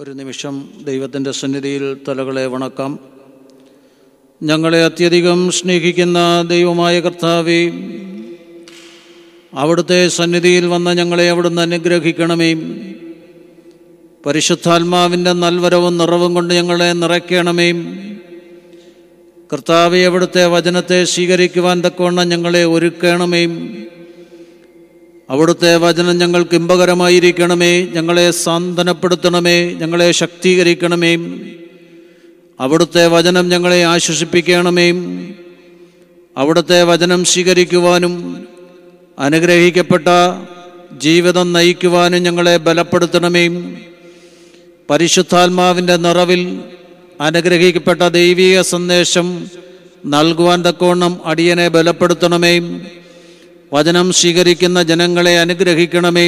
ഒരു നിമിഷം ദൈവത്തിന്റെ സന്നിധിയിൽ തലകളെ വണക്കാം. ഞങ്ങളെ അത്യധികം സ്നേഹിക്കുന്ന ദൈവമായ കർത്താവേ അവിടുത്തെ സന്നിധിയിൽ വന്ന ഞങ്ങളെ അവിടുന്ന് അനുഗ്രഹിക്കണമേ. പരിശുദ്ധാത്മാവിന്റെ നൽവരവും നിറവും കൊണ്ട് ഞങ്ങളെ നിറയ്ക്കണമേ. കർത്താവെ അവിടുത്തെ വചനത്തെ സ്വീകരിക്കുവാൻ തക്കവണ്ണം ഞങ്ങളെ ഒരുക്കണമേ. അവിടുത്തെ വചനം ഞങ്ങൾക്ക് ഇമ്പകരമായിരിക്കണമേ ഞങ്ങളെ സാന്ത്വനപ്പെടുത്തണമേ ഞങ്ങളെ ശക്തീകരിക്കണമേ. അവിടുത്തെ വചനം ഞങ്ങളെ ആശ്വസിപ്പിക്കണമേ. അവിടുത്തെ വചനം സ്വീകരിക്കുവാനും അനുഗ്രഹിക്കപ്പെട്ട ജീവിതം നയിക്കുവാനും ഞങ്ങളെ ബലപ്പെടുത്തണമേ. പരിശുദ്ധാത്മാവിന്റെ നിറവിൽ അനുഗ്രഹിക്കപ്പെട്ട ദൈവീക സന്ദേശം നൽകുവാൻ തക്കോണം അടിയനെ ബലപ്പെടുത്തണമേ. വചനം സ്വീകരിക്കുന്ന ജനങ്ങളെ അനുഗ്രഹിക്കണമേ.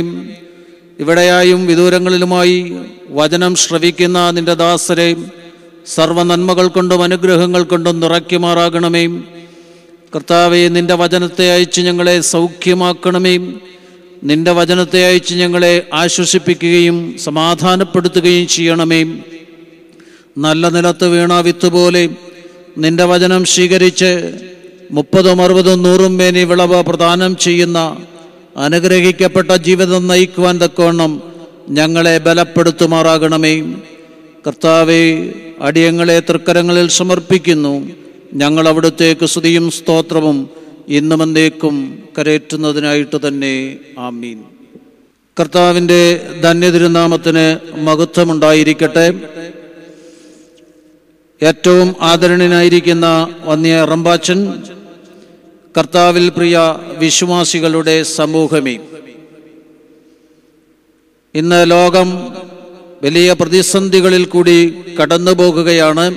ഇവിടെയായും വിദൂരങ്ങളിലുമായി വചനം ശ്രവിക്കുന്ന നിന്റെ ദാസരെ സർവനന്മകൾ കൊണ്ടും അനുഗ്രഹങ്ങൾ കൊണ്ടും നിറയ്ക്കുമാറാകണമേ. കർത്താവെ നിന്റെ വചനത്തെ അയച്ച് ഞങ്ങളെ സൗഖ്യമാക്കണമേ. നിന്റെ വചനത്തെ അയച്ച് ഞങ്ങളെ ആശ്വസിപ്പിക്കുകയും സമാധാനപ്പെടുത്തുകയും ചെയ്യണമേ. നല്ല നിലത്ത് വീണ വിത്ത് പോലെ നിന്റെ വചനം സ്വീകരിച്ച് മുപ്പതും അറുപതും നൂറും മേനി വിളവ് പ്രദാനം ചെയ്യുന്ന അനുഗ്രഹിക്കപ്പെട്ട ജീവിതം നയിക്കുവാൻ തക്കവണ്ണം ഞങ്ങളെ ബലപ്പെടുത്തുമാറാകണമേ. കർത്താവെ അടിയങ്ങളെ തൃക്കരങ്ങളിൽ സമർപ്പിക്കുന്നു. ഞങ്ങൾ അവിടുത്തേക്ക് സ്തുതിയും സ്തോത്രവും ഇന്നും എന്നേക്കും കരയറ്റുന്നതിനായിട്ട് തന്നെ. ആമീൻ. കർത്താവിന്റെ ധന്യതിരുനാമത്തിന് മഹത്വമുണ്ടായിരിക്കട്ടെ. ഏറ്റവും ആദരണീയനായിരിക്കുന്ന വന്യ റമ്പാച്ചൻ കർത്താവിൽ പ്രിയ വിശ്വാസികളുടെ സമൂഹമേ ഇന്ന് ലോകം വലിയ പ്രതിസന്ധികളിൽ കൂടി കടന്നു പോകുകയാണ്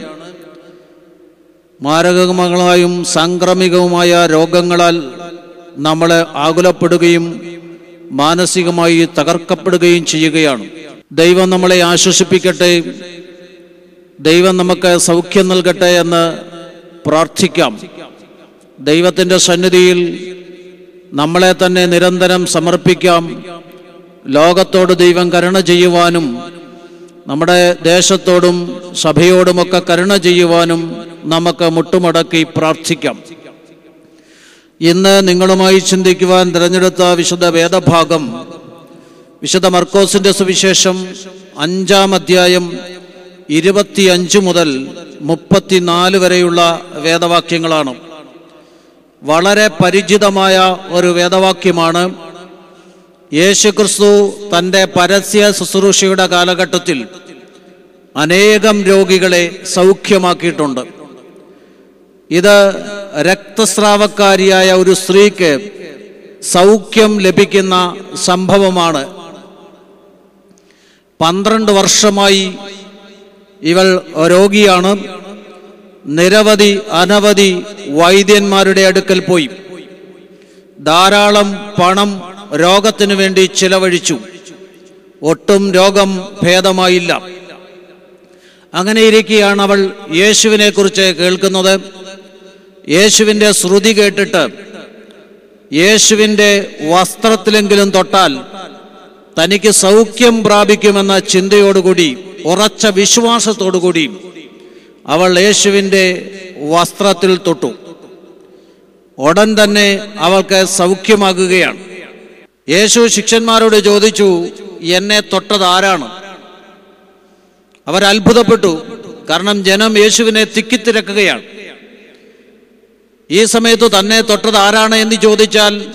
മാരകമായും സാംക്രമികവുമായ രോഗങ്ങളാൽ നമ്മൾ ആകുലപ്പെടുകയും മാനസികമായി തകർക്കപ്പെടുകയും ചെയ്യുകയാണ്. ദൈവം നമ്മളെ ആശ്വസിപ്പിക്കട്ടെ ദൈവം നമുക്ക് സൗഖ്യം നൽകട്ടെ എന്ന് പ്രാർത്ഥിക്കാം. ദൈവത്തിന്റെ സന്നിധിയിൽ നമ്മളെ തന്നെ നിരന്തരം സമർപ്പിക്കാം. ലോകത്തോട് ദൈവം കരുണ ചെയ്യുവാനും നമ്മുടെ ദേശത്തോടും സഭയോടുമൊക്കെ കരുണ ചെയ്യുവാനും നമുക്ക് മുട്ടുമടക്കി പ്രാർത്ഥിക്കാം. ഇന്ന് നിങ്ങളുമായി ചിന്തിക്കുവാൻ തിരഞ്ഞെടുത്ത വിശുദ്ധ വേദഭാഗം വിശുദ്ധ മർക്കോസിന്റെ സുവിശേഷം അഞ്ചാം അധ്യായം ഇരുപത്തിയഞ്ച് മുതൽ മുപ്പത്തിനാല് വരെയുള്ള വേദവാക്യങ്ങളാണ്. വളരെ പരിചിതമായ ഒരു വേദവാക്യമാണ്. യേശുക്രിസ്തു തന്റെ പരസ്യ ശുശ്രൂഷയുടെ കാലഘട്ടത്തിൽ അനേകം രോഗികളെ സൗഖ്യമാക്കിയിട്ടുണ്ട്. ഇത് രക്തസ്രാവക്കാരിയായ ഒരു സ്ത്രീക്ക് സൗഖ്യം ലഭിക്കുന്ന സംഭവമാണ്. പന്ത്രണ്ട് വർഷമായി ഇവൾ രോഗിയാണ്. നിരവധി അനവധി വൈദ്യന്മാരുടെ അടുക്കൽ പോയി. ധാരാളം പണം രോഗത്തിനു വേണ്ടി ചിലവഴിച്ചു. ഒട്ടും രോഗം ഭേദമായില്ല. അങ്ങനെ ഇരിക്കുകയാണ് അവൾ യേശുവിനെ കുറിച്ച് കേൾക്കുന്നത്. യേശുവിന്റെ ശ്രുതി കേട്ടിട്ട് യേശുവിന്റെ വസ്ത്രത്തിലെങ്കിലും തൊട്ടാൽ തനിക്ക് സൗഖ്യം പ്രാപിക്കുമെന്ന ചിന്തയോടുകൂടി ഉറച്ച വിശ്വാസത്തോടുകൂടി അവൾ യേശുവിന്റെ വസ്ത്രത്തിൽ തൊട്ടു. ഉടൻ തന്നെ അവൾക്ക് സൗഖ്യമാകുകയാണ്. യേശു ശിഷ്യന്മാരോട് ചോദിച്ചു എന്നെ തൊട്ടത് ആരാണ് അവർ അത്ഭുതപ്പെട്ടു. കാരണം ജനം യേശുവിനെ തിക്കിത്തിരക്കുകയാണ്. ഈ സമയത്ത് തന്നെ തൊട്ടത് ആരാണ് എന്ന് ചോദിച്ചാൽ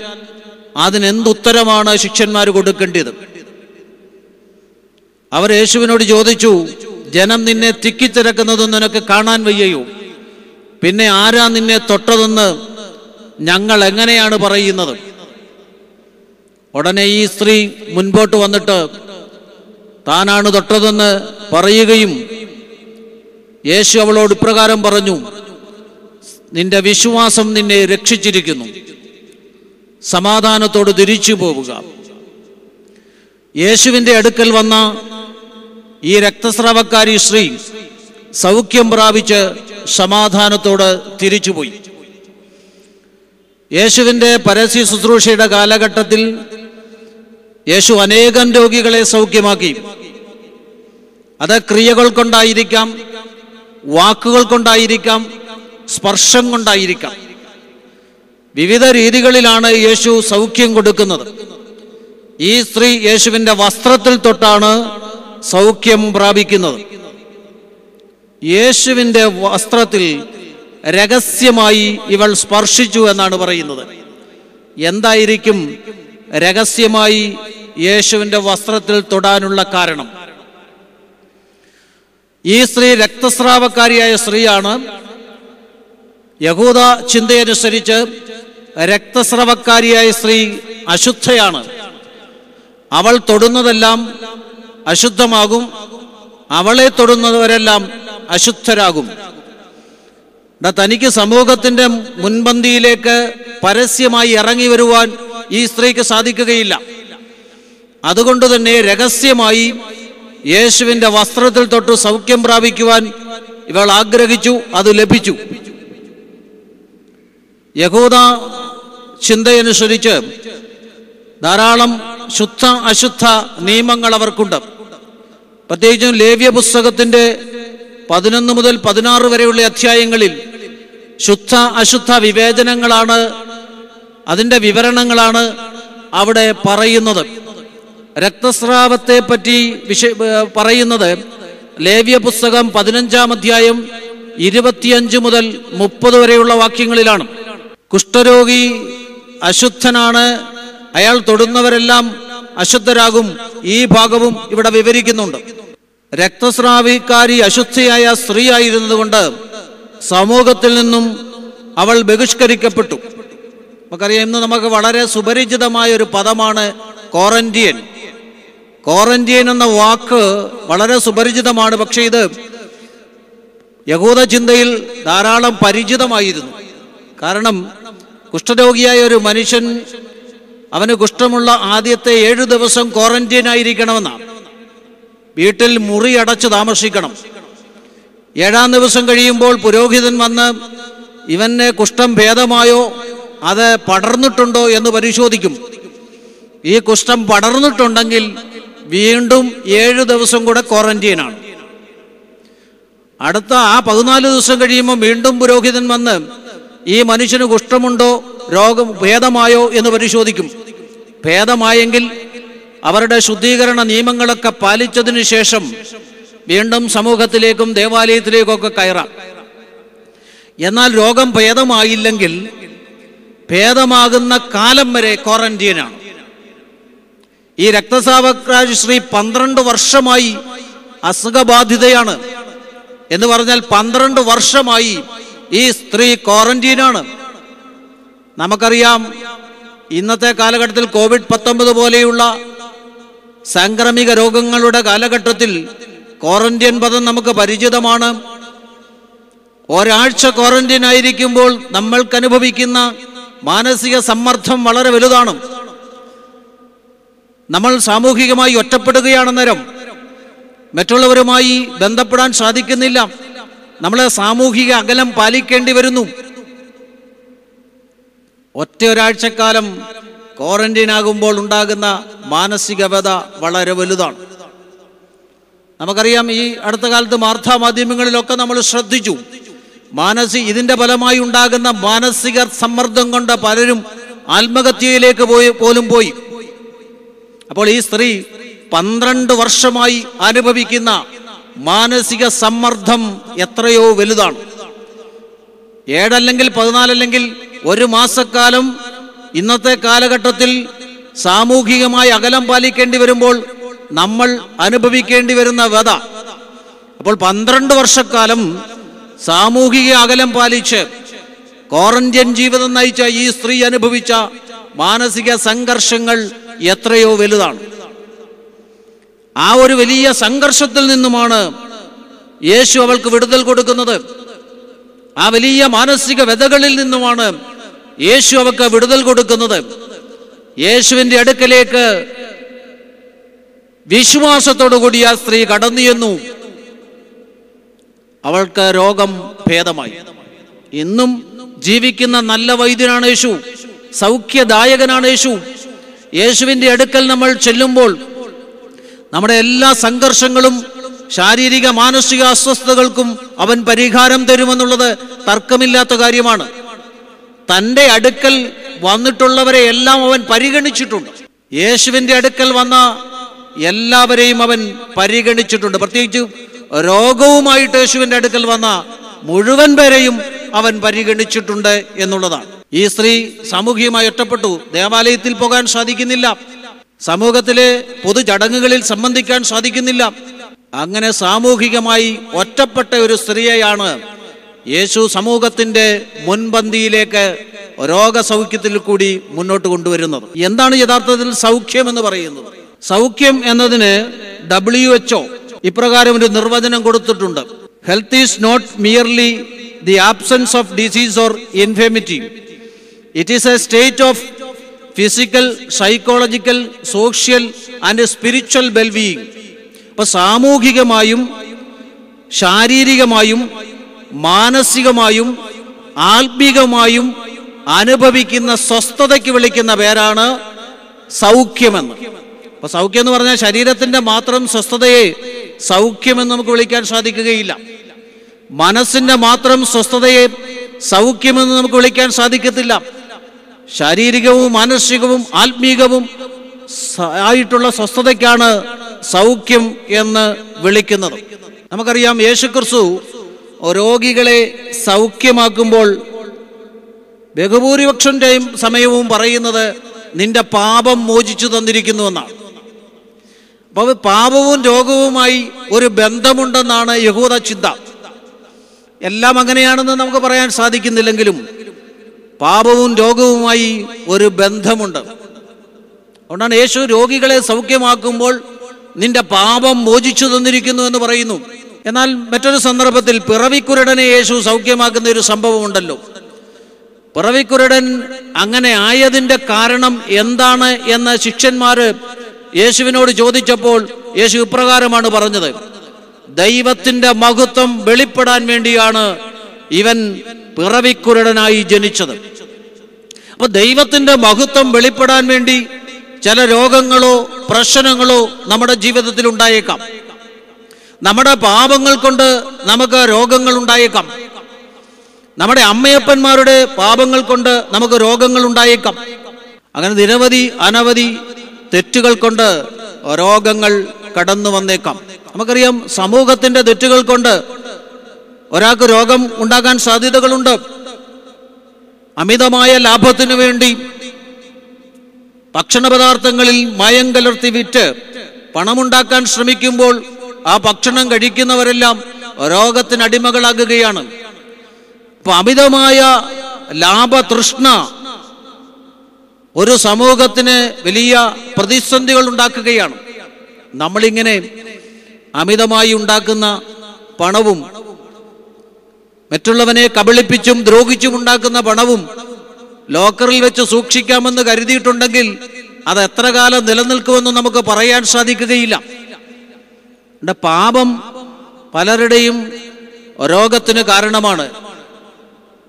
അതിനെന്തുത്തരമാണ് ശിഷ്യന്മാർ കൊടുക്കേണ്ടത്? അവർ യേശുവിനോട് ചോദിച്ചു ജനം നിന്നെ തിക്കിത്തിരക്കുന്നത് നിനക്ക് കാണാൻ വയ്യയോ. പിന്നെ ആരാ നിന്നെ തൊട്ടതെന്ന് ഞങ്ങൾ എങ്ങനെയാണ് പറയുന്നത്? ഉടനെ ഈ സ്ത്രീ മുൻപോട്ട് വന്നിട്ട് താനാണ് തൊട്ടതെന്ന് പറയുകയും യേശു അവളോട് ഇപ്രകാരം പറഞ്ഞു നിന്റെ വിശ്വാസം നിന്നെ രക്ഷിച്ചിരിക്കുന്നു. സമാധാനത്തോട് തിരിച്ചു പോവുക. യേശുവിന്റെ അടുക്കൽ വന്ന ഈ രക്തസ്രാവക്കാരി സ്ത്രീ സൗഖ്യം പ്രാപിച്ച് സമാധാനത്തോട് തിരിച്ചുപോയി. യേശുവിന്റെ പരസ്യ ശുശ്രൂഷയുടെ കാലഘട്ടത്തിൽ യേശു അനേകം രോഗികളെ സൗഖ്യമാക്കി. അത് ക്രിയകൾ കൊണ്ടായിരിക്കാം വാക്കുകൾ കൊണ്ടായിരിക്കാം സ്പർശം കൊണ്ടായിരിക്കാം. വിവിധ രീതികളിലാണ് യേശു സൗഖ്യം കൊടുക്കുന്നത്. ഈ സ്ത്രീ യേശുവിന്റെ വസ്ത്രത്തിൽ തൊട്ടാണ് സൗഖ്യം പ്രാപിക്കുന്നത്. യേശുവിന്റെ വസ്ത്രത്തിൽ രഹസ്യമായി ഇവൾ സ്പർശിച്ചു എന്നാണ് പറയുന്നത്. എന്തായിരിക്കും രഹസ്യമായി യേശുവിന്റെ വസ്ത്രത്തിൽ തൊടാനുള്ള കാരണം? ഈ സ്ത്രീ രക്തസ്രാവക്കാരിയായ സ്ത്രീയാണ്. യഹൂദ ചിന്തയനുസരിച്ച് രക്തസ്രവക്കാരിയായ സ്ത്രീ അശുദ്ധയാണ്. അവൾ തൊടുന്നതെല്ലാം അശുദ്ധമാകും. അവളെ തൊടുന്നവരെല്ലാം അശുദ്ധരാകും. തനിക്ക് സമൂഹത്തിന്റെ മുൻപന്തിയിലേക്ക് പരസ്യമായി ഇറങ്ങി വരുവാൻ ഈ സ്ത്രീക്ക് സാധിക്കുകയില്ല. അതുകൊണ്ട് തന്നെ രഹസ്യമായി യേശുവിന്റെ വസ്ത്രത്തിൽ തൊട്ട് സൗഖ്യം പ്രാപിക്കുവാൻ ഇവൾ ആഗ്രഹിച്ചു അത് ലഭിച്ചു. യഹൂദ ചിന്തയനുസരിച്ച് ധാരാളം ശുദ്ധ അശുദ്ധ നിയമങ്ങൾ അവർക്കുണ്ട്. പ്രത്യേകിച്ചും ലേവ്യ പുസ്തകത്തിന്റെ പതിനൊന്ന് മുതൽ പതിനാറ് വരെയുള്ള അധ്യായങ്ങളിൽ ശുദ്ധ അശുദ്ധ വിവേചനങ്ങളാണ് അതിന്റെ വിവരണങ്ങളാണ് അവിടെ പറയുന്നത്. രക്തസ്രാവത്തെ പറ്റി ഏർ പറയുന്നത് ലേവ്യ പുസ്തകം പതിനഞ്ചാം അധ്യായം ഇരുപത്തിയഞ്ച് മുതൽ മുപ്പത് വരെയുള്ള വാക്യങ്ങളിലാണ്. കുഷ്ഠരോഗി അശുദ്ധനാണ് അയാൾ തൊടുന്നവരെല്ലാം അശുദ്ധരാകും. ഈ ഭാഗവും ഇവിടെ വിവരിക്കുന്നുണ്ട്. രക്തസ്രാവിക്കാരി അശുദ്ധിയായ സ്ത്രീ ആയിരുന്നതുകൊണ്ട് സമൂഹത്തിൽ നിന്നും അവൾ ബഹിഷ്കരിക്കപ്പെട്ടു. നമുക്കറിയാം ഇന്ന് നമുക്ക് വളരെ സുപരിചിതമായ ഒരു പദമാണ് ക്വാറന്റീൻ. ക്വാറന്റീൻ എന്ന വാക്ക് വളരെ സുപരിചിതമാണ് പക്ഷേ ഇത് യഹൂദ ചിന്തയിൽ ധാരാളം പരിചിതമായിരുന്നു. കാരണം കുഷ്ഠരോഗിയായ ഒരു മനുഷ്യൻ അവന് കുഷ്ഠമുള്ള ആദ്യത്തെ ഏഴു ദിവസം ക്വാറന്റീൻ ആയിരിക്കണമെന്നാണ് വീട്ടിൽ മുറി അടച്ച് താമസിക്കണം. ഏഴാം ദിവസം കഴിയുമ്പോൾ പുരോഹിതൻ വന്ന് ഇവന് കുഷ്ഠം ഭേദമായോ? അത് പടർന്നിട്ടുണ്ടോ? എന്ന് പരിശോധിക്കും. ഈ കുഷ്ഠം പടർന്നിട്ടുണ്ടെങ്കിൽ വീണ്ടും ഏഴു ദിവസം കൂടെ ക്വാറന്റീനാണ്. അടുത്ത ആ പതിനാല് ദിവസം കഴിയുമ്പോൾ വീണ്ടും പുരോഹിതൻ വന്ന് ഈ മനുഷ്യന് കുഷ്ഠമുണ്ടോ? രോഗം ഭേദമായോ എന്ന് പരിശോധിക്കും. ഭേദമായെങ്കിൽ അവരുടെ ശുദ്ധീകരണ നിയമങ്ങളൊക്കെ പാലിച്ചതിന് ശേഷം വീണ്ടും സമൂഹത്തിലേക്കും ദേവാലയത്തിലേക്കൊക്കെ കയറാം. എന്നാൽ രോഗം ഭേദമായില്ലെങ്കിൽ ഭേദമാകുന്ന കാലം വരെ ക്വാറന്റീനാണ്. ഈ രക്തസാവക്രാജ് ശ്രീ പന്ത്രണ്ട് വർഷമായി അസുഖബാധിതയാണ് എന്ന് പറഞ്ഞാൽ പന്ത്രണ്ട് വർഷമായി ഈ സ്ത്രീ ക്വാറന്റീനാണ്. നമുക്കറിയാം ഇന്നത്തെ കാലഘട്ടത്തിൽ കോവിഡ് പത്തൊമ്പത് പോലെയുള്ള സാംക്രമിക രോഗങ്ങളുടെ കാലഘട്ടത്തിൽ ക്വാറന്റൈൻ പദം നമുക്ക് പരിചിതമാണ്. ഒരാഴ്ച ക്വാറന്റീൻ ആയിരിക്കുമ്പോൾ നമ്മൾക്ക് അനുഭവിക്കുന്ന മാനസിക സമ്മർദ്ദം വളരെ വലുതാണ്. നമ്മൾ സാമൂഹികമായി ഒറ്റപ്പെടുകയാണെന്നേരം മറ്റുള്ളവരുമായി ബന്ധപ്പെടാൻ സാധിക്കുന്നില്ല. നമ്മളെ സാമൂഹിക അകലം പാലിക്കേണ്ടി വരുന്നു. ഒറ്റ ഒരാഴ്ചക്കാലം ക്വാറന്റീൻ ആകുമ്പോൾ ഉണ്ടാകുന്ന മാനസിക വ്യത വളരെ വലുതാണ്. നമുക്കറിയാം ഈ അടുത്ത കാലത്ത് വാർത്താ മാധ്യമങ്ങളിലൊക്കെ നമ്മൾ ശ്രദ്ധിച്ചു. മാനസിക ഇതിന്റെ ഫലമായി ഉണ്ടാകുന്ന മാനസിക സമ്മർദ്ദം കൊണ്ട് പലരും ആത്മഹത്യയിലേക്ക് പോയി പോലും പോയി. അപ്പോൾ ഈ സ്ത്രീ പന്ത്രണ്ട് വർഷമായി അനുഭവിക്കുന്ന മാനസിക സമ്മർദ്ദം എത്രയോ വലുതാണ്. ഏഴല്ലെങ്കിൽ പതിനാലല്ലെങ്കിൽ ഒരു മാസക്കാലം ഇന്നത്തെ കാലഘട്ടത്തിൽ സാമൂഹികമായി അകലം പാലിക്കേണ്ടി വരുമ്പോൾ നമ്മൾ അനുഭവിക്കേണ്ടി വരുന്ന വ്യത അപ്പോൾ പന്ത്രണ്ട് വർഷക്കാലം സാമൂഹിക അകലം പാലിച്ച് ക്വാറന്റൈൻ ജീവിതം നയിച്ച ഈ സ്ത്രീ അനുഭവിച്ച മാനസിക സംഘർഷങ്ങൾ എത്രയോ വലുതാണ്. ആ ഒരു വലിയ സംഘർഷത്തിൽ നിന്നുമാണ് യേശു അവൾക്ക് വിടുതൽ കൊടുക്കുന്നത്. ആ വലിയ മാനസിക വ്യതകളിൽ നിന്നുമാണ് യേശു അവക്ക് വിടുതൽ കൊടുക്കുന്നത്. യേശുവിന്റെ അടുക്കലേക്ക് വിശ്വാസത്തോടുകൂടി ആ സ്ത്രീ കടന്നു ചെന്നു. അവൾക്ക് രോഗം ഭേദമായി. ഇന്നും ജീവിക്കുന്ന നല്ല വൈദ്യനാണ് യേശു. സൗഖ്യദായകനാണ് യേശു. യേശുവിന്റെ അടുക്കൽ നമ്മൾ ചെല്ലുമ്പോൾ നമ്മുടെ എല്ലാ സംഘർഷങ്ങളും ശാരീരിക മാനസിക അസ്വസ്ഥതകൾക്കും അവൻ പരിഹാരം തരുമെന്നുള്ളത് തർക്കമില്ലാത്ത കാര്യമാണ്. തന്റെ അടുക്കൽ വന്നിട്ടുള്ളവരെ എല്ലാം അവൻ പരിഗണിച്ചിട്ടുണ്ട്. യേശുവിന്റെ അടുക്കൽ വന്ന എല്ലാവരെയും അവൻ പരിഗണിച്ചിട്ടുണ്ട്. പ്രത്യേകിച്ച് രോഗവുമായിട്ട് യേശുവിന്റെ അടുക്കൽ വന്ന മുഴുവൻ പേരെയും അവൻ പരിഗണിച്ചിട്ടുണ്ട് എന്നുള്ളതാണ്. ഈ സ്ത്രീ സാമൂഹികമായി ഒറ്റപ്പെട്ടു. ദേവാലയത്തിൽ പോകാൻ സാധിക്കുന്നില്ല. സമൂഹത്തിലെ പൊതു ചടങ്ങുകളിൽ സംബന്ധിക്കാൻ സാധിക്കുന്നില്ല. അങ്ങനെ സാമൂഹികമായി ഒറ്റപ്പെട്ട ഒരു സ്ത്രീയെയാണ് യേശു സമൂഹത്തിന്റെ മുൻപന്തിയിലേക്ക് രോഗസൗഖ്യത്തിൽ കൂടി മുന്നോട്ട് കൊണ്ടുവരുന്നത്. എന്താണ് യഥാർത്ഥത്തിൽ സൗഖ്യം എന്ന് പറയുന്നത്? സൗഖ്യം എന്നതിന് ഡബ്ല്യു എച്ച്ഒ ഇപ്രകാരം ഒരു നിർവചനം കൊടുത്തിട്ടുണ്ട്. Health is not merely the absence of disease or infirmity it is a state of physical psychological social and spiritual wellbeing അപ്പൊ സാമൂഹികമായും ശാരീരികമായും മാനസികമായും ആത്മീകമായും അനുഭവിക്കുന്ന സ്വസ്ഥതയ്ക്ക് വിളിക്കുന്ന പേരാണ് സൗഖ്യമെന്ന്. അപ്പൊ സൗഖ്യം എന്ന് പറഞ്ഞാൽ ശരീരത്തിന്റെ മാത്രം സ്വസ്ഥതയെ സൗഖ്യമെന്ന് നമുക്ക് വിളിക്കാൻ സാധിക്കുകയില്ല. മനസ്സിന്റെ മാത്രം സ്വസ്ഥതയെ സൗഖ്യമെന്ന് നമുക്ക് വിളിക്കാൻ സാധിക്കത്തില്ല. ശാരീരികവും മാനസികവും ആത്മീകവും ആയിട്ടുള്ള സ്വസ്ഥതയ്ക്കാണ് സൗഖ്യം എന്ന് വിളിക്കുന്നത്. നമുക്കറിയാം യേശുക്രിസ്തു രോഗികളെ സൗഖ്യമാക്കുമ്പോൾ ബഹുഭൂരിപക്ഷന്റെയും സമയവും പറയുന്നത് നിന്റെ പാപം മോചിച്ചു തന്നിരിക്കുന്നുവെന്നാണ്. അപ്പോൾ പാപവും രോഗവുമായി ഒരു ബന്ധമുണ്ടെന്നാണ് യഹൂദ ചിന്ത. എല്ലാം അങ്ങനെയാണെന്ന് നമുക്ക് പറയാൻ സാധിക്കുന്നില്ലെങ്കിലും പാപവും രോഗവുമായി ഒരു ബന്ധമുണ്ട്. അതുകൊണ്ടാണ് യേശു രോഗികളെ സൗഖ്യമാക്കുമ്പോൾ നിന്റെ പാപം മോചിച്ചു തന്നിരിക്കുന്നു എന്ന് പറയുന്നു. എന്നാൽ മറ്റൊരു സന്ദർഭത്തിൽ പിറവിക്കുരുടനെ യേശു സൗഖ്യമാക്കുന്ന ഒരു സംഭവം ഉണ്ടല്ലോ പിറവിക്കുരുടൻ അങ്ങനെ ആയതിന്റെ കാരണം എന്താണ് എന്ന് ശിഷ്യന്മാര് യേശുവിനോട് ചോദിച്ചപ്പോൾ യേശു ഇപ്രകാരമാണ് പറഞ്ഞത്. ദൈവത്തിന്റെ മഹത്വം വെളിപ്പെടാൻ വേണ്ടിയാണ് ഇവൻ പിറവിക്കുരുടനായി ജനിച്ചത്. അപ്പൊ ദൈവത്തിന്റെ മഹത്വം വെളിപ്പെടാൻ വേണ്ടി ചില രോഗങ്ങളോ പ്രശ്നങ്ങളോ നമ്മുടെ ജീവിതത്തിൽ ഉണ്ടായേക്കാം. നമ്മുടെ പാപങ്ങൾ കൊണ്ട് നമുക്ക് രോഗങ്ങൾ ഉണ്ടായേക്കാം. നമ്മുടെ അമ്മയപ്പന്മാരുടെ പാപങ്ങൾ കൊണ്ട് നമുക്ക് രോഗങ്ങൾ ഉണ്ടായേക്കാം. അങ്ങനെ നിരവധി അനവധി തെറ്റുകൾ കൊണ്ട് രോഗങ്ങൾ കടന്നു വന്നേക്കാം. നമുക്കറിയാം സമൂഹത്തിന്റെ തെറ്റുകൾ കൊണ്ട് ഒരാൾക്ക് രോഗം ഉണ്ടാകാൻ സാധ്യതകളുണ്ട്. അമിതമായ ലാഭത്തിനു വേണ്ടി ഭക്ഷണ പദാർത്ഥങ്ങളിൽ മായം കലർത്തി വിറ്റ് പണമുണ്ടാക്കാൻ ശ്രമിക്കുമ്പോൾ ആ ഭക്ഷണം കഴിക്കുന്നവരെല്ലാം രോഗത്തിന് അടിമകളാകുകയാണ്. അപ്പൊ അമിതമായ ലാഭതൃഷ്ണ ഒരു സമൂഹത്തിന് വലിയ പ്രതിസന്ധികൾ ഉണ്ടാക്കുകയാണ്. നമ്മളിങ്ങനെ അമിതമായി ഉണ്ടാക്കുന്ന പണവും മറ്റുള്ളവനെ കബളിപ്പിച്ചും ദ്രോഹിച്ചും ഉണ്ടാക്കുന്ന പണവും ലോക്കറിൽ വെച്ച് സൂക്ഷിക്കാമെന്ന് കരുതിയിട്ടുണ്ടെങ്കിൽ അത് എത്ര കാലം നിലനിൽക്കുമെന്ന് നമുക്ക് പറയാൻ സാധിക്കുകയില്ല. പാപം പലരുടെയും രോഗത്തിന് കാരണമാണ്.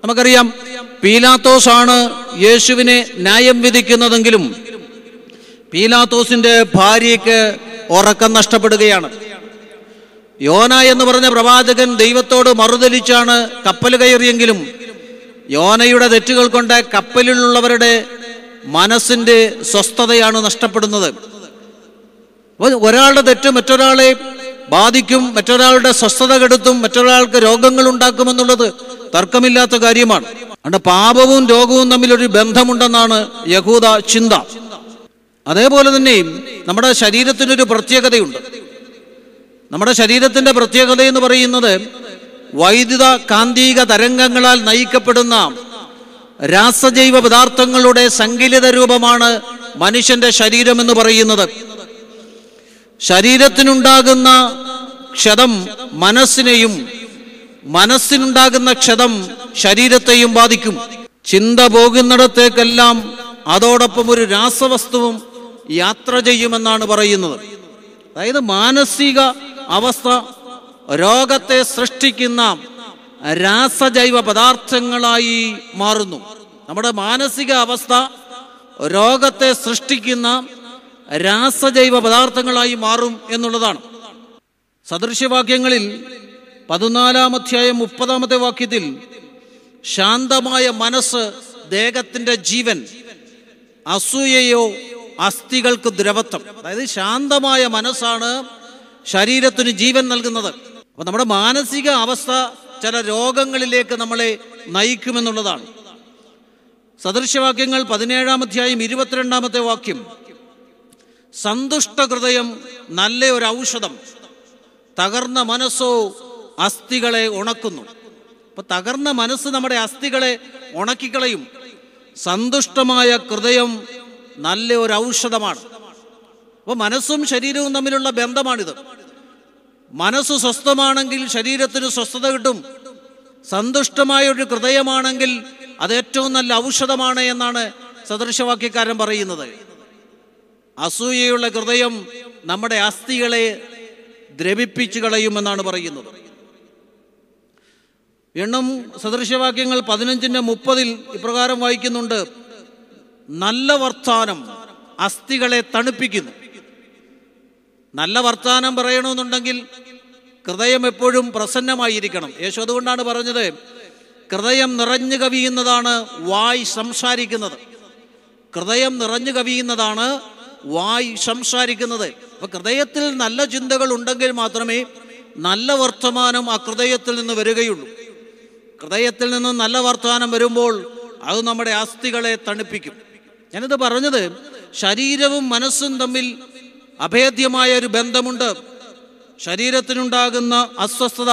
നമുക്കറിയാം പീലാത്തോസ് ആണ് യേശുവിനെ ന്യായം വിധിക്കുന്നതെങ്കിലും പീലാത്തോസിന്റെ ഭാര്യയ്ക്ക് ഉറക്കം നഷ്ടപ്പെടുകയാണ്. യോന എന്ന് പറഞ്ഞ പ്രവാചകൻ ദൈവത്തോട് മറുതലിച്ചാണ് കപ്പൽ കയറിയെങ്കിലും യോനയുടെ തെറ്റുകൾ കൊണ്ട് കപ്പലിലുള്ളവരുടെ മനസ്സിന്റെ സ്വസ്ഥതയാണ് നഷ്ടപ്പെടുന്നത്. ഒരാളുടെ തെറ്റ് മറ്റൊരാളെ ബാധിക്കും മറ്റൊരാളുടെ സ്വസ്ഥത കെടുത്തും മറ്റൊരാൾക്ക് രോഗങ്ങൾ ഉണ്ടാക്കുമെന്നുള്ളത് തർക്കമില്ലാത്ത കാര്യമാണ്. അതുകൊണ്ട് പാപവും രോഗവും തമ്മിലൊരു ബന്ധമുണ്ടെന്നാണ് യഹൂദ ചിന്ത. അതേപോലെ തന്നെ നമ്മുടെ ശരീരത്തിനൊരു പ്രത്യേകതയുണ്ട്. നമ്മുടെ ശരീരത്തിന്റെ പ്രത്യേകത എന്ന് പറയുന്നത് വൈദ്യുത കാന്തിക തരംഗങ്ങളാൽ നയിക്കപ്പെടുന്ന രാസജൈവ പദാർത്ഥങ്ങളുടെ സങ്കലിത രൂപമാണ് മനുഷ്യന്റെ ശരീരം എന്ന് പറയുന്നത്. ശരീരത്തിനുണ്ടാകുന്ന ക്ഷതം മനസ്സിനെയും മനസ്സിനുണ്ടാകുന്ന ക്ഷതം ശരീരത്തെയും ബാധിക്കും. ചിന്ത പോകുന്നിടത്തേക്കെല്ലാം അതോടൊപ്പം ഒരു രാസവസ്തുവും യാത്ര ചെയ്യുമെന്നാണ് പറയുന്നത്. അതായത് മാനസിക അവസ്ഥ രോഗത്തെ സൃഷ്ടിക്കുന്ന രാസജൈവ പദാർത്ഥങ്ങളായി മാറുന്നു. നമ്മുടെ മാനസിക അവസ്ഥ രോഗത്തെ സൃഷ്ടിക്കുന്ന രാസജൈവ പദാർത്ഥങ്ങളായി മാറും എന്നുള്ളതാണ്. സദൃശ്യവാക്യങ്ങളിൽ പതിനാലാം അധ്യായം മുപ്പതാമത്തെ വാക്യത്തിൽ ശാന്തമായ മനസ്സ് ദേഹത്തിന്റെ ജീവൻ അസൂയയോ അസ്ഥികൾക്ക് ദ്രവത്വം. അതായത് ശാന്തമായ മനസ്സാണ് ശരീരത്തിന് ജീവൻ നൽകുന്നത്. അപ്പൊ നമ്മുടെ മാനസിക അവസ്ഥ ചില രോഗങ്ങളിലേക്ക് നമ്മളെ നയിക്കുമെന്നുള്ളതാണ്. സദൃശ്യവാക്യങ്ങൾ പതിനേഴാം അധ്യായം ഇരുപത്തിരണ്ടാമത്തെ വാക്യം. സന്തുഷ്ട ഹൃദയം നല്ല ഒരു ഔഷധം തകർന്ന മനസ്സോ അസ്ഥികളെ ഉണക്കുന്നു. അപ്പൊ തകർന്ന മനസ്സ് നമ്മുടെ അസ്ഥികളെ ഉണക്കിക്കളയും. സന്തുഷ്ടമായ ഹൃദയം നല്ല ഒരു ഔഷധമാണ് അപ്പോൾ മനസ്സും ശരീരവും തമ്മിലുള്ള ബന്ധമാണിത്. മനസ്സ് സ്വസ്ഥമാണെങ്കിൽ ശരീരത്തിന് സ്വസ്ഥത കിട്ടും. സന്തുഷ്ടമായ ഒരു ഹൃദയമാണെങ്കിൽ അത് ഏറ്റവും നല്ല ഔഷധമാണ് എന്നാണ് സദൃശവാക്യക്കാരൻ പറയുന്നത്. അസൂയയുള്ള ഹൃദയം നമ്മുടെ അസ്ഥികളെ ദ്രവിപ്പിച്ചു കളയുമെന്നാണ് പറയുന്നത്. എണ്ണം സദൃശവാക്യങ്ങൾ പതിനഞ്ചിന്റെ മുപ്പതിൽ ഇപ്രകാരം വായിക്കുന്നുണ്ട്. നല്ല വർത്താനം അസ്ഥികളെ തണുപ്പിക്കുന്നു. നല്ല വർത്തമാനം പറയണമെന്നുണ്ടെങ്കിൽ ഹൃദയം എപ്പോഴും പ്രസന്നമായിരിക്കണം. യേശു അതുകൊണ്ടാണ് പറഞ്ഞത് ഹൃദയം നിറഞ്ഞു കവിയുന്നതാണ് വായ് സംസാരിക്കുന്നത്. ഹൃദയം നിറഞ്ഞു കവിയുന്നതാണ് വായ് സംസാരിക്കുന്നത്. അപ്പൊ ഹൃദയത്തിൽ നല്ല ചിന്തകൾ ഉണ്ടെങ്കിൽ മാത്രമേ നല്ല വർത്തമാനം ആ ഹൃദയത്തിൽ നിന്ന് വരികയുള്ളൂ. ഹൃദയത്തിൽ നിന്ന് നല്ല വർത്തമാനം വരുമ്പോൾ അത് നമ്മുടെ അസ്ഥികളെ തണുപ്പിക്കും. ഞാനിത് പറഞ്ഞത് ശരീരവും മനസ്സും തമ്മിൽ അഭേദ്യമായ ഒരു ബന്ധമുണ്ട്. ശരീരത്തിനുണ്ടാകുന്ന അസ്വസ്ഥത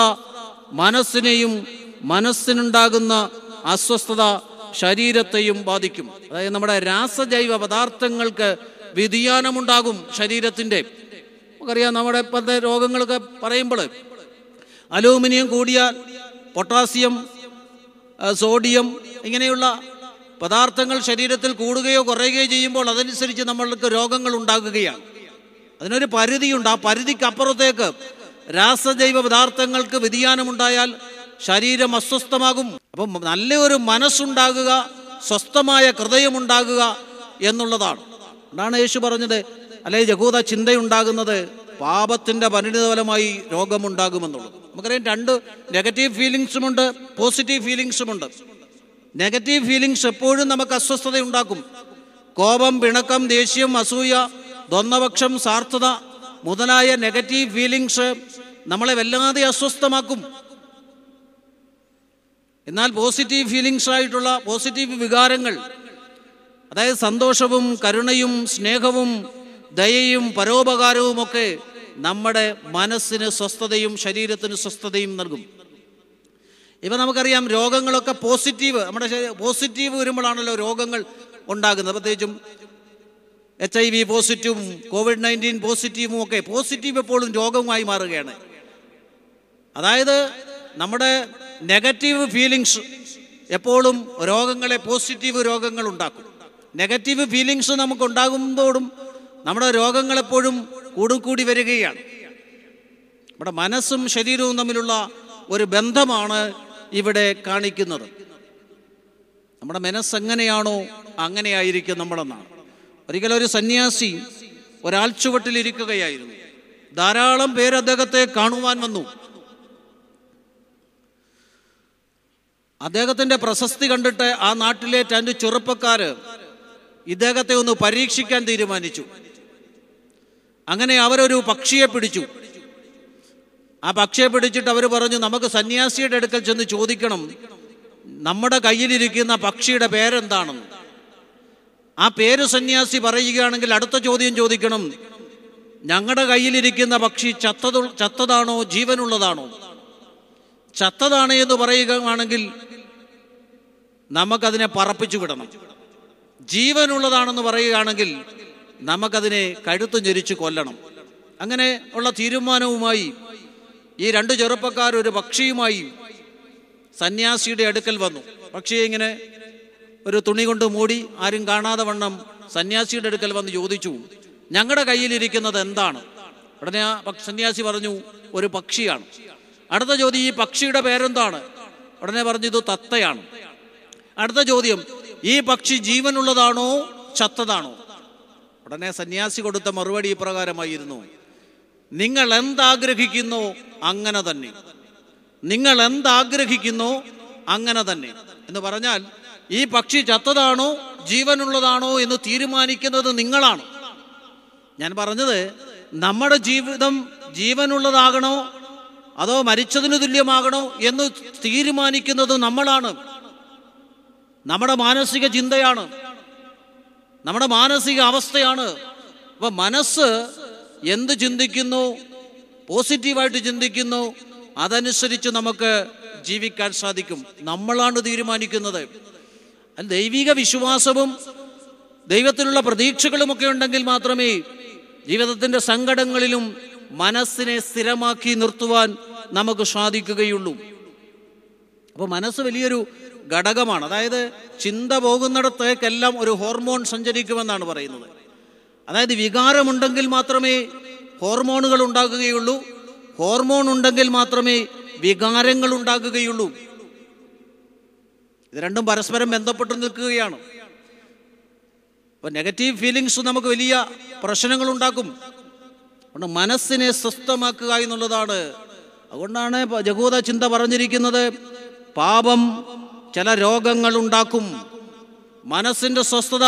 മനസ്സിനെയും മനസ്സിനുണ്ടാകുന്ന അസ്വസ്ഥത ശരീരത്തെയും ബാധിക്കും. അതായത് നമ്മുടെ രാസജൈവ പദാർത്ഥങ്ങൾക്ക് വ്യതിയാനമുണ്ടാകും ശരീരത്തിന്റെ നമുക്കറിയാം നമ്മുടെ ഇപ്പോഴത്തെ രോഗങ്ങളൊക്കെ പറയുമ്പോൾ അലൂമിനിയം കൂടിയാൽ പൊട്ടാസ്യം സോഡിയം ഇങ്ങനെയുള്ള പദാർത്ഥങ്ങൾ ശരീരത്തിൽ കൂടുകയോ കുറയുകയോ ചെയ്യുമ്പോൾ അതനുസരിച്ച് നമ്മൾക്ക് രോഗങ്ങൾ ഉണ്ടാകുകയാണ്. അതിനൊരു പരിധിയുണ്ട്. ആ പരിധിക്ക് അപ്പുറത്തേക്ക് രാസജൈവ പദാർത്ഥങ്ങൾക്ക് വ്യതിയാനമുണ്ടായാൽ ശരീരം അസ്വസ്ഥമാകും. അപ്പം നല്ലൊരു മനസ്സുണ്ടാകുക സ്വസ്ഥമായ ഹൃദയമുണ്ടാകുക എന്നുള്ളതാണ്. അതാണ് യേശു പറഞ്ഞത്. അല്ലെ യഹൂദ ചിന്തയുണ്ടാകുന്നത് പാപത്തിന്റെ പരിണിതഫലമായി രോഗമുണ്ടാകുമെന്നുള്ളത്. നമുക്കറിയാം രണ്ട് നെഗറ്റീവ് ഫീലിങ്സുമുണ്ട് പോസിറ്റീവ് ഫീലിങ്സുമുണ്ട്. നെഗറ്റീവ് ഫീലിങ്സ് എപ്പോഴും നമുക്ക് അസ്വസ്ഥത ഉണ്ടാക്കും കോപം പിണക്കം ദേഷ്യം അസൂയ ദ്വന്ദ്വപക്ഷം സാർത്ഥത മുതലായ നെഗറ്റീവ് ഫീലിങ്സ് നമ്മളെ വല്ലാതെ അസ്വസ്ഥമാക്കും. എന്നാൽ പോസിറ്റീവ് ഫീലിങ്സ് ആയിട്ടുള്ള പോസിറ്റീവ് വികാരങ്ങൾ അതായത് സന്തോഷവും കരുണയും സ്നേഹവും ദയയും പരോപകാരവും ഒക്കെ നമ്മുടെ മനസ്സിന് സ്വസ്ഥതയും ശരീരത്തിന് സ്വസ്ഥതയും നൽകും. ഇപ്പം നമുക്കറിയാം രോഗങ്ങളൊക്കെ പോസിറ്റീവ് നമ്മുടെ പോസിറ്റീവ് വരുമ്പോഴാണല്ലോ രോഗങ്ങൾ ഉണ്ടാകുന്നത്. പ്രത്യേകിച്ചും എച്ച് ഐ വി പോസിറ്റീവും കോവിഡ് നയന്റീൻ പോസിറ്റീവും ഒക്കെ പോസിറ്റീവ് എപ്പോഴും രോഗവുമായി മാറുകയാണ്. അതായത് നമ്മുടെ നെഗറ്റീവ് ഫീലിങ്സ് എപ്പോഴും രോഗങ്ങളെ പോസിറ്റീവ് രോഗങ്ങൾ ഉണ്ടാക്കും. നെഗറ്റീവ് ഫീലിങ്സ് നമുക്ക് ഉണ്ടാകുമ്പോഴും നമ്മുടെ രോഗങ്ങളെപ്പോഴും കൂടുകൂടി വരികയാണ്. നമ്മുടെ മനസ്സും ശരീരവും തമ്മിലുള്ള ഒരു ബന്ധമാണ് ഇവിടെ കാണിക്കുന്നത്. നമ്മുടെ മനസ്സെങ്ങനെയാണോ അങ്ങനെയായിരിക്കും നമ്മളെന്നാണ്. ഒരിക്കലും ഒരു സന്യാസി ഒരാൾ ചുവട്ടിലിരിക്കുകയായിരുന്നു. ധാരാളം പേര് അദ്ദേഹത്തെ കാണുവാൻ വന്നു. അദ്ദേഹത്തിന്റെ പ്രശസ്തി കണ്ടിട്ട് ആ നാട്ടിലെ രണ്ട് ചെറുപ്പക്കാര് ഇദ്ദേഹത്തെ ഒന്ന് പരീക്ഷിക്കാൻ തീരുമാനിച്ചു. അങ്ങനെ അവരൊരു പക്ഷിയെ പിടിച്ചു. ആ പക്ഷിയെ പിടിച്ചിട്ട് അവർ പറഞ്ഞു നമുക്ക് സന്യാസിയുടെ അടുക്കൽ ചെന്ന് ചോദിക്കണം നമ്മുടെ കയ്യിലിരിക്കുന്ന പക്ഷിയുടെ പേരെന്താണെന്ന്. ആ പേര് സന്യാസി പറയുകയാണെങ്കിൽ അടുത്ത ചോദ്യം ചോദിക്കണം. ഞങ്ങളുടെ കയ്യിലിരിക്കുന്ന പക്ഷി ചത്തതു ചത്തതാണോ ജീവനുള്ളതാണോ? ചത്തതാണ് എന്ന് പറയുകയാണെങ്കിൽ നമുക്കതിനെ പറപ്പിച്ചു വിടണം. ജീവനുള്ളതാണെന്ന് പറയുകയാണെങ്കിൽ നമുക്കതിനെ കഴുത്ത് ഞെരിച്ച് കൊല്ലണം. അങ്ങനെ ഉള്ള തീരുമാനവുമായി ഈ രണ്ട് ചെറുപ്പക്കാർ ഒരു പക്ഷിയുമായി സന്യാസിയുടെ അടുക്കൽ വന്നു. പക്ഷിയെ ഇങ്ങനെ ഒരു തുണി കൊണ്ട് മൂടി ആരും കാണാതെ വണ്ണം സന്യാസിയുടെ അടുക്കൽ വന്ന് ചോദിച്ചു ഞങ്ങളുടെ കയ്യിലിരിക്കുന്നത് എന്താണ്? ഉടനെ ആ സന്യാസി പറഞ്ഞു ഒരു പക്ഷിയാണ്. അടുത്ത ചോദ്യം ഈ പക്ഷിയുടെ പേരെന്താണ്? ഉടനെ പറഞ്ഞു ഇത് തത്തയാണ്. അടുത്ത ചോദ്യം ഈ പക്ഷി ജീവനുള്ളതാണോ ചത്തതാണോ? ഉടനെ സന്യാസി കൊടുത്ത മറുപടി ഇപ്രകാരമായിരുന്നു നിങ്ങൾ എന്താഗ്രഹിക്കുന്നു അങ്ങനെ തന്നെ. നിങ്ങൾ എന്താഗ്രഹിക്കുന്നു അങ്ങനെ തന്നെ. എന്ന് പറഞ്ഞാൽ ഈ പക്ഷി ചത്തതാണോ ജീവനുള്ളതാണോ എന്ന് തീരുമാനിക്കുന്നത് നിങ്ങളാണ്. ഞാൻ പറഞ്ഞത് നമ്മുടെ ജീവിതം ജീവനുള്ളതാകണോ അതോ മരിച്ചതിന് തുല്യമാകണോ എന്ന് തീരുമാനിക്കുന്നത് നമ്മളാണ്. നമ്മുടെ മാനസിക ചിന്തയാണ്. നമ്മുടെ മാനസിക അവസ്ഥയാണ്. അപ്പൊ മനസ്സ് എന്ത് ചിന്തിക്കുന്നു പോസിറ്റീവായിട്ട് ചിന്തിക്കുന്നു അതനുസരിച്ച് നമുക്ക് ജീവിക്കാൻ സാധിക്കും. നമ്മളാണ് തീരുമാനിക്കുന്നത്. ദൈവിക വിശ്വാസവും ദൈവത്തിലുള്ള പ്രതീക്ഷകളുമൊക്കെ ഉണ്ടെങ്കിൽ മാത്രമേ ജീവിതത്തിന്റെ സങ്കടങ്ങളിലും മനസ്സിനെ സ്ഥിരമാക്കി നിർത്തുവാൻ നമുക്ക് സാധിക്കുകയുള്ളൂ. അപ്പോൾ മനസ്സ് വലിയൊരു ഘടകമാണ്. അതായത് ചിന്ത പോകുന്നിടത്തേക്കെല്ലാം ഒരു ഹോർമോൺ സഞ്ചരിക്കുമെന്നാണ് പറയുന്നത്. അതായത് വികാരമുണ്ടെങ്കിൽ മാത്രമേ ഹോർമോണുകൾ ഉണ്ടാകുകയുള്ളൂ. ഹോർമോൺ ഉണ്ടെങ്കിൽ മാത്രമേ വികാരങ്ങൾ ഉണ്ടാകുകയുള്ളൂ. ഇത് രണ്ടും പരസ്പരം ബന്ധപ്പെട്ട് നിൽക്കുകയാണ്. അപ്പോൾ നെഗറ്റീവ് ഫീലിങ്സ് നമുക്ക് വലിയ പ്രശ്നങ്ങൾ ഉണ്ടാക്കും അതുകൊണ്ട് മനസ്സിനെ സ്വസ്ഥമാക്കുക എന്നുള്ളതാണ്. അതുകൊണ്ടാണ് ജഗൂത ചിന്ത പറഞ്ഞിരിക്കുന്നത് പാപം ചില രോഗങ്ങൾ ഉണ്ടാക്കും. മനസ്സിന്റെ സ്വസ്ഥത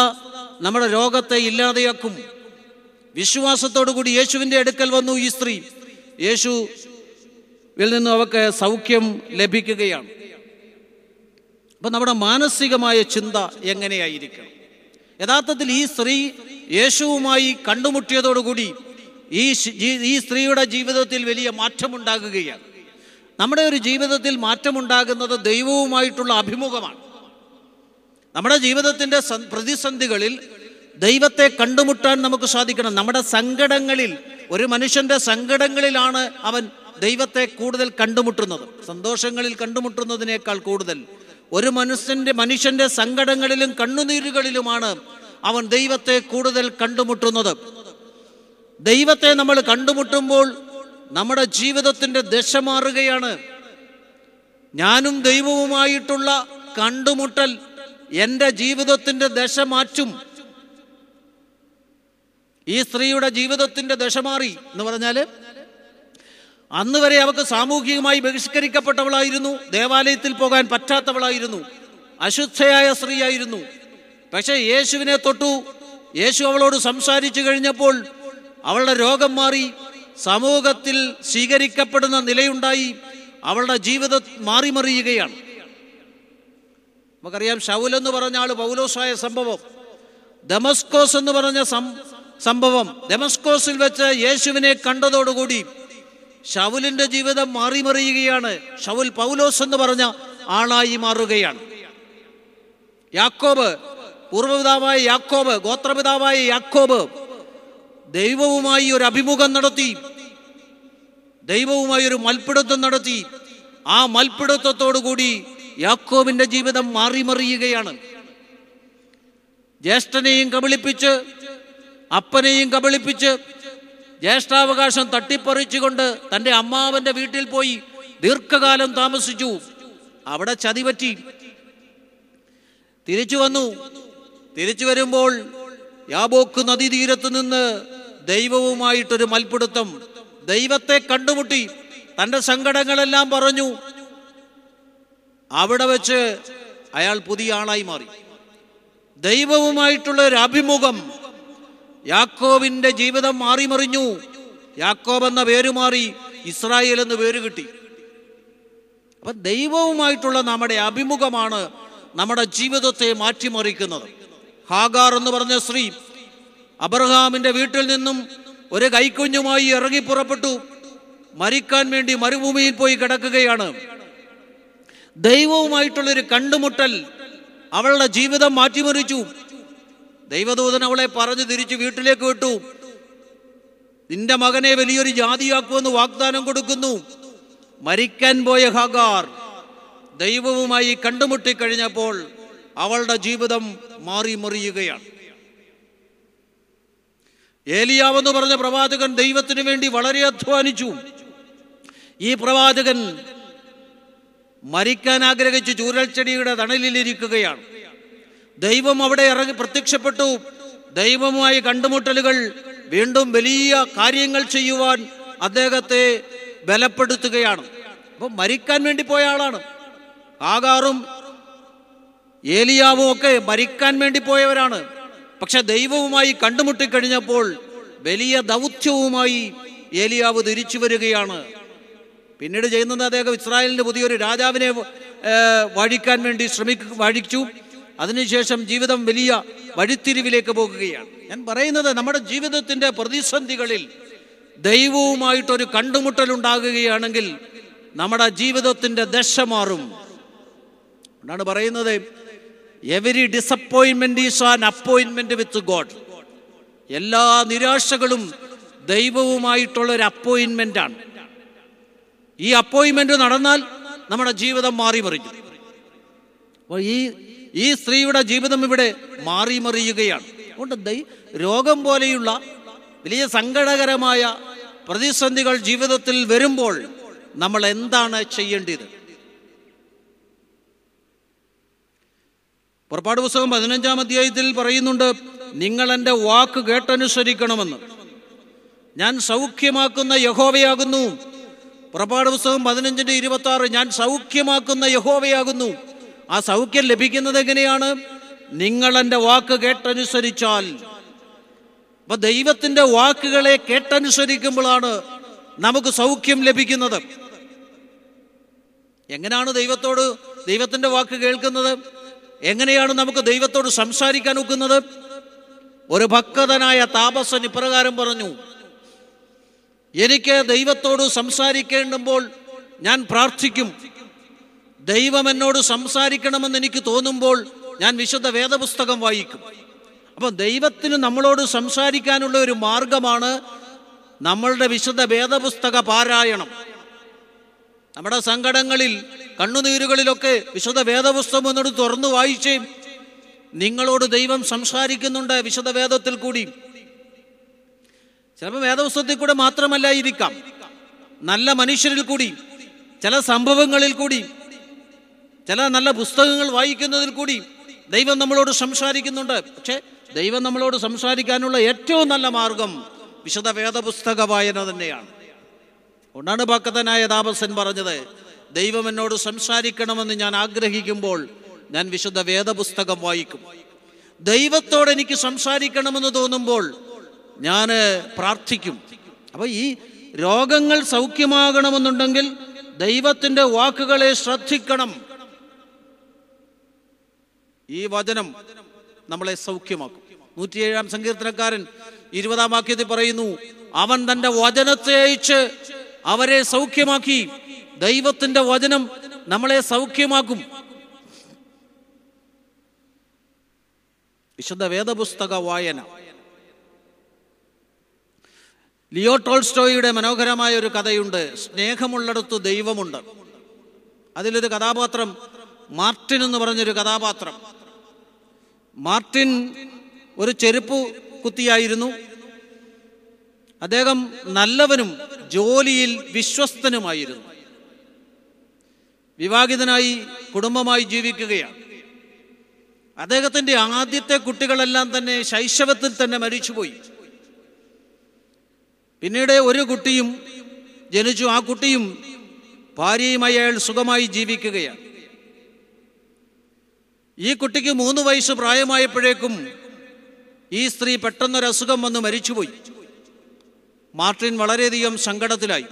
നമ്മുടെ രോഗത്തെ ഇല്ലാതെയാക്കും. വിശ്വാസത്തോടു കൂടി യേശുവിന്റെ അടുക്കൽ വന്നു ഈ സ്ത്രീ. യേശുവിൽ നിന്നും അവക്ക് സൗഖ്യം ലഭിക്കുകയാണ്. അപ്പം നമ്മുടെ മാനസികമായ ചിന്ത എങ്ങനെയായിരിക്കണം? യഥാർത്ഥത്തിൽ ഈ സ്ത്രീ യേശുവുമായി കണ്ടുമുട്ടിയതോടുകൂടി ഈ ഈ സ്ത്രീയുടെ ജീവിതത്തിൽ വലിയ മാറ്റമുണ്ടാകുകയാണ്. നമ്മുടെ ഒരു ജീവിതത്തിൽ മാറ്റമുണ്ടാകുന്നത് ദൈവവുമായിട്ടുള്ള അഭിമുഖമാണ്. നമ്മുടെ ജീവിതത്തിന്റെ പ്രതിസന്ധികളിൽ ദൈവത്തെ കണ്ടുമുട്ടാൻ നമുക്ക് സാധിക്കണം. നമ്മുടെ സങ്കടങ്ങളിൽ ഒരു മനുഷ്യന്റെ സങ്കടങ്ങളിലാണ് അവൻ ദൈവത്തെ കൂടുതൽ കണ്ടുമുട്ടുന്നത്. സന്തോഷങ്ങളിൽ കണ്ടുമുട്ടുന്നതിനേക്കാൾ കൂടുതൽ ഒരു മനുഷ്യന്റെ മനുഷ്യന്റെ സങ്കടങ്ങളിലും കണ്ണുനീരുകളിലുമാണ് അവൻ ദൈവത്തെ കൂടുതൽ കണ്ടുമുട്ടുന്നത്. ദൈവത്തെ നമ്മൾ കണ്ടുമുട്ടുമ്പോൾ നമ്മുടെ ജീവിതത്തിന്റെ ദശ മാറുകയാണ്. ഞാനും ദൈവവുമായിട്ടുള്ള കണ്ടുമുട്ടൽ എന്റെ ജീവിതത്തിന്റെ ദശ മാറ്റും. ഈ സ്ത്രീയുടെ ജീവിതത്തിന്റെ ദശ മാറി എന്ന് പറഞ്ഞാൽ അന്ന് വരെ അവൾക്ക് സാമൂഹികമായി ബഹിഷ്കരിക്കപ്പെട്ടവളായിരുന്നു. ദേവാലയത്തിൽ പോകാൻ പറ്റാത്തവളായിരുന്നു. അശുദ്ധയായ സ്ത്രീയായിരുന്നു. പക്ഷേ യേശുവിനെ തൊട്ടു. യേശു അവളോട് സംസാരിച്ചു കഴിഞ്ഞപ്പോൾ അവളുടെ രോഗം മാറി സമൂഹത്തിൽ സ്വീകരിക്കപ്പെടുന്ന നിലയുണ്ടായി അവളുടെ ജീവിതം മാറിമറിയുകയാണ്. നമുക്കറിയാം ഷൗൽ എന്ന് പറഞ്ഞ ആൾ പൗലോസായ സംഭവം. ഡെമസ്കോസ് എന്ന് പറഞ്ഞ സംഭവം. ഡെമസ്കോസിൽ വെച്ച് യേശുവിനെ കണ്ടതോടുകൂടി ഷൗലിന്റെ ജീവിതം മാറിമറിയുകയാണ് ഷൗൽ പൗലോസ് എന്ന് പറഞ്ഞ ആളായി മാറുകയാണ്. യാക്കോബ് പൂർവപിതാവായ യാക്കോബ് ഗോത്രപിതാവായ യാക്കോബ് ദൈവവുമായി ഒരു അഭിമുഖം നടത്തി. ദൈവവുമായി ഒരു മൽപ്പിടുത്തം നടത്തി. ആ മൽപ്പിടുത്തത്തോടുകൂടി യാക്കോബിന്റെ ജീവിതം മാറിമറിയുകയാണ് ജ്യേഷ്ഠനെയും കബളിപ്പിച്ച് അപ്പനെയും കബളിപ്പിച്ച് ജ്യേഷ്ഠാവകാശം തട്ടിപ്പറിച്ചുകൊണ്ട് തന്റെ അമ്മാവന്റെ വീട്ടിൽ പോയി ദീർഘകാലം താമസിച്ചു. അവിടെ ചതിപറ്റി തിരിച്ചു വന്നു. തിരിച്ചു വരുമ്പോൾ യാബോക്ക് നദീതീരത്ത് നിന്ന് ദൈവവുമായിട്ടൊരു മൽപ്പിടുത്തം ദൈവത്തെ കണ്ടുമുട്ടി. തന്റെ സങ്കടങ്ങളെല്ലാം പറഞ്ഞു. അവിടെ വെച്ച് അയാൾ പുതിയ ആളായി മാറി. ദൈവവുമായിട്ടുള്ള ഒരു അഭിമുഖം യാക്കോബിന്റെ ജീവിതം മാറിമറിഞ്ഞു. യാക്കോബ് എന്ന പേര് മാറി ഇസ്രായേൽ എന്ന് പേര് കിട്ടി. അപ്പൊ ദൈവവുമായിട്ടുള്ള നമ്മുടെ അഭിമുഖമാണ് നമ്മുടെ ജീവിതത്തെ മാറ്റിമറിക്കുന്നത്. ഹാഗാർ എന്ന് പറഞ്ഞ സ്ത്രീ അബ്രഹാമിന്റെ വീട്ടിൽ നിന്നും ഒരു കൈക്കുഞ്ഞുമായി ഇറങ്ങി പുറപ്പെട്ടു. മരിക്കാൻ വേണ്ടി മരുഭൂമിയിൽ പോയി കിടക്കുകയാണ്. ദൈവവുമായിട്ടുള്ളൊരു കണ്ടുമുട്ടൽ അവളുടെ ജീവിതം മാറ്റിമറിച്ചു. ദൈവദൂതൻ അവളെ പറഞ്ഞു തിരിച്ച് വീട്ടിലേക്ക് വിട്ടു. നിന്റെ മകനെ വലിയൊരു ജാതിയാക്കുമെന്ന് വാഗ്ദാനം കൊടുക്കുന്നു. മരിക്കാൻ പോയ ഹഗാർ ദൈവവുമായി കണ്ടുമുട്ടിക്കഴിഞ്ഞപ്പോൾ അവളുടെ ജീവിതം മാറി മറിയുകയാണ്. ഏലിയാവെന്ന് പറഞ്ഞ പ്രവാചകൻ ദൈവത്തിന് വേണ്ടി വളരെ അധ്വാനിച്ചു. ഈ പ്രവാചകൻ മരിക്കാൻ ആഗ്രഹിച്ച് ചൂരൽച്ചെടിയുടെ തണലിലിരിക്കുകയാണ് ദൈവം അവിടെ ഇറങ്ങി പ്രത്യക്ഷപ്പെട്ടു. ദൈവവുമായി കണ്ടുമുട്ടലുകൾ വീണ്ടും വലിയ കാര്യങ്ങൾ ചെയ്യുവാൻ അദ്ദേഹത്തെ ബലപ്പെടുത്തുകയാണ്. അപ്പോൾ മരിക്കാൻ വേണ്ടി പോയ ആളാണ്. ആകാറും ഏലിയാവും ഒക്കെ മരിക്കാൻ വേണ്ടി പോയവരാണ്. പക്ഷെ ദൈവവുമായി കണ്ടുമുട്ടിക്കഴിഞ്ഞപ്പോൾ വലിയ ദൗത്യവുമായി ഏലിയാവ് തിരിച്ചു വരികയാണ്. പിന്നീട് ചെയ്യുന്നത് അദ്ദേഹം ഇസ്രായേലിന്റെ പുതിയൊരു രാജാവിനെ വഴിക്കാൻ വേണ്ടി ശ്രമിക്ക വഴിച്ചു. അതിനുശേഷം ജീവിതം വലിയ വഴിത്തിരിവിലേക്ക് പോകുകയാണ്. ഞാൻ പറയുന്നത് നമ്മുടെ ജീവിതത്തിന്റെ പ്രതിസന്ധികളിൽ ദൈവവുമായിട്ടൊരു കണ്ടുമുട്ടൽ ഉണ്ടാകുകയാണെങ്കിൽ നമ്മുടെ ജീവിതത്തിന്റെ ദശ മാറും. എന്നാണ് പറയുന്നത് എവരി ഡിസപ്പോയിൻമെന്റ് ഈസ് ആൻ അപ്പോയിൻമെന്റ് വിത്ത് ഗോഡ് എല്ലാ നിരാശകളും ദൈവവുമായിട്ടുള്ള ഒരു അപ്പോയിൻമെന്റ് ആണ്. ഈ അപ്പോയിൻമെന്റ് നടന്നാൽ നമ്മുടെ ജീവിതം മാറി മറിഞ്ഞു അപ്പോൾ ഈ ഈ സ്ത്രീയുടെ ജീവിതം ഇവിടെ മാറി മറിയുകയാണ്. അതുകൊണ്ട് രോഗം പോലെയുള്ള വലിയ സങ്കടകരമായ പ്രതിസന്ധികൾ ജീവിതത്തിൽ വരുമ്പോൾ നമ്മൾ എന്താണ് ചെയ്യേണ്ടത്? പുറപ്പാട് പുസ്തകം പതിനഞ്ചാം അധ്യായത്തിൽ പറയുന്നുണ്ട് നിങ്ങൾ എന്റെ വാക്ക് കേട്ടനുസരിക്കണമെന്ന്. ഞാൻ സൗഖ്യമാക്കുന്ന യഹോവയാകുന്നു. പുറപ്പാട് പുസ്തകം പതിനഞ്ചിന്റെ ഇരുപത്തി ആറ് ഞാൻ സൗഖ്യമാക്കുന്ന യഹോവയാകുന്നു. ആ സൗഖ്യം ലഭിക്കുന്നത് എങ്ങനെയാണ്? നിങ്ങൾ എന്റെ വാക്ക് കേട്ടനുസരിച്ചാൽ. അപ്പൊ ദൈവത്തിന്റെ വാക്കുകളെ കേട്ടനുസരിക്കുമ്പോഴാണ് നമുക്ക് സൗഖ്യം ലഭിക്കുന്നത്. എങ്ങനെയാണ് ദൈവത്തോട് ദൈവത്തിന്റെ വാക്ക് കേൾക്കുന്നത്? എങ്ങനെയാണ് നമുക്ക് ദൈവത്തോട് സംസാരിക്കാൻ ഒക്കുന്നത്? ഒരു ഭക്തനായ താപസൻ ഇപ്രകാരം പറഞ്ഞു എനിക്ക് ദൈവത്തോട് സംസാരിക്കേണ്ടുമ്പോൾ ഞാൻ പ്രാർത്ഥിക്കും. ദൈവം എന്നോട് സംസാരിക്കണമെന്ന് എനിക്ക് തോന്നുമ്പോൾ ഞാൻ വിശുദ്ധ വേദപുസ്തകം വായിക്കും. അപ്പം ദൈവത്തിന് നമ്മളോട് സംസാരിക്കാനുള്ള ഒരു മാർഗമാണ് നമ്മളുടെ വിശുദ്ധ വേദപുസ്തക പാരായണം. നമ്മുടെ സങ്കടങ്ങളിൽ കണ്ണുനീരുകളിലൊക്കെ വിശുദ്ധ വേദപുസ്തകം എന്നോട് തുറന്നു വായിച്ചേ നിങ്ങളോട് ദൈവം സംസാരിക്കുന്നുണ്ട് വിശുദ്ധ വേദത്തിൽ കൂടി. ചിലപ്പോൾ വേദപുസ്തകത്തിൽ കൂടെ മാത്രമല്ലായിരിക്കാം നല്ല മനുഷ്യരിൽ കൂടി ചില സംഭവങ്ങളിൽ കൂടി ചില നല്ല പുസ്തകങ്ങൾ വായിക്കുന്നതിൽ കൂടി ദൈവം നമ്മളോട് സംസാരിക്കുന്നുണ്ട്. പക്ഷേ ദൈവം നമ്മളോട് സംസാരിക്കാനുള്ള ഏറ്റവും നല്ല മാർഗം വിശുദ്ധ വേദപുസ്തക വായന തന്നെയാണ്. അതുകൊണ്ടാണ് ഭക്തനായ താപസൻ പറഞ്ഞത് ദൈവം എന്നോട് സംസാരിക്കണമെന്ന് ഞാൻ ആഗ്രഹിക്കുമ്പോൾ ഞാൻ വിശുദ്ധ വേദപുസ്തകം വായിക്കും. ദൈവത്തോട് എനിക്ക് സംസാരിക്കണമെന്ന് തോന്നുമ്പോൾ ഞാൻ പ്രാർത്ഥിക്കും. അപ്പൊ ഈ രോഗങ്ങൾ സൗഖ്യമാകണമെന്നുണ്ടെങ്കിൽ ദൈവത്തിന്റെ വാക്കുകളെ ശ്രദ്ധിക്കണം. ഈ വചനം നമ്മളെ സൗഖ്യമാക്കും. നൂറ്റിയേഴാം സങ്കീർത്തനക്കാരൻ ഇരുപതാം വാക്യത്തിൽ പറയുന്നു അവൻ തന്റെ വചനത്തെ അയച്ച് അവരെ സൗഖ്യമാക്കി. ദൈവത്തിന്റെ വചനം നമ്മളെ സൗഖ്യമാക്കും. വിശുദ്ധ വേദപുസ്തക വായന. ലിയോ ടോൾസ്റ്റോയുടെ മനോഹരമായ ഒരു കഥയുണ്ട് സ്നേഹമുള്ളിടത്ത് ദൈവമുണ്ട്. അതിലൊരു കഥാപാത്രം മാർട്ടിൻ എന്ന് പറഞ്ഞൊരു കഥാപാത്രം. മാർട്ടിൻ ഒരു ചെരുപ്പ് കുത്തിയായിരുന്നു. അദ്ദേഹം നല്ലവനും ജോലിയിൽ വിശ്വസ്തനുമായിരുന്നു. വിവാഹിതനായി കുടുംബമായി ജീവിക്കുകയാണ്. അദ്ദേഹത്തിന്റെ ആദ്യത്തെ കുട്ടികളെല്ലാം തന്നെ ശൈശവത്തിൽ തന്നെ മരിച്ചുപോയി. പിന്നീട് ഒരു കുട്ടിയും ജനിച്ചു. ആ കുട്ടിയും ഭാര്യയുമായി അയാൾ സുഖമായി ജീവിക്കുകയാണ്. ഈ കുട്ടിക്ക് മൂന്ന് വയസ്സ് പ്രായമായപ്പോഴേക്കും ഈ സ്ത്രീ പെട്ടെന്നൊരു അസുഖം വന്ന് മരിച്ചുപോയി. മാർട്ടിൻ വളരെയധികം സങ്കടത്തിലായി.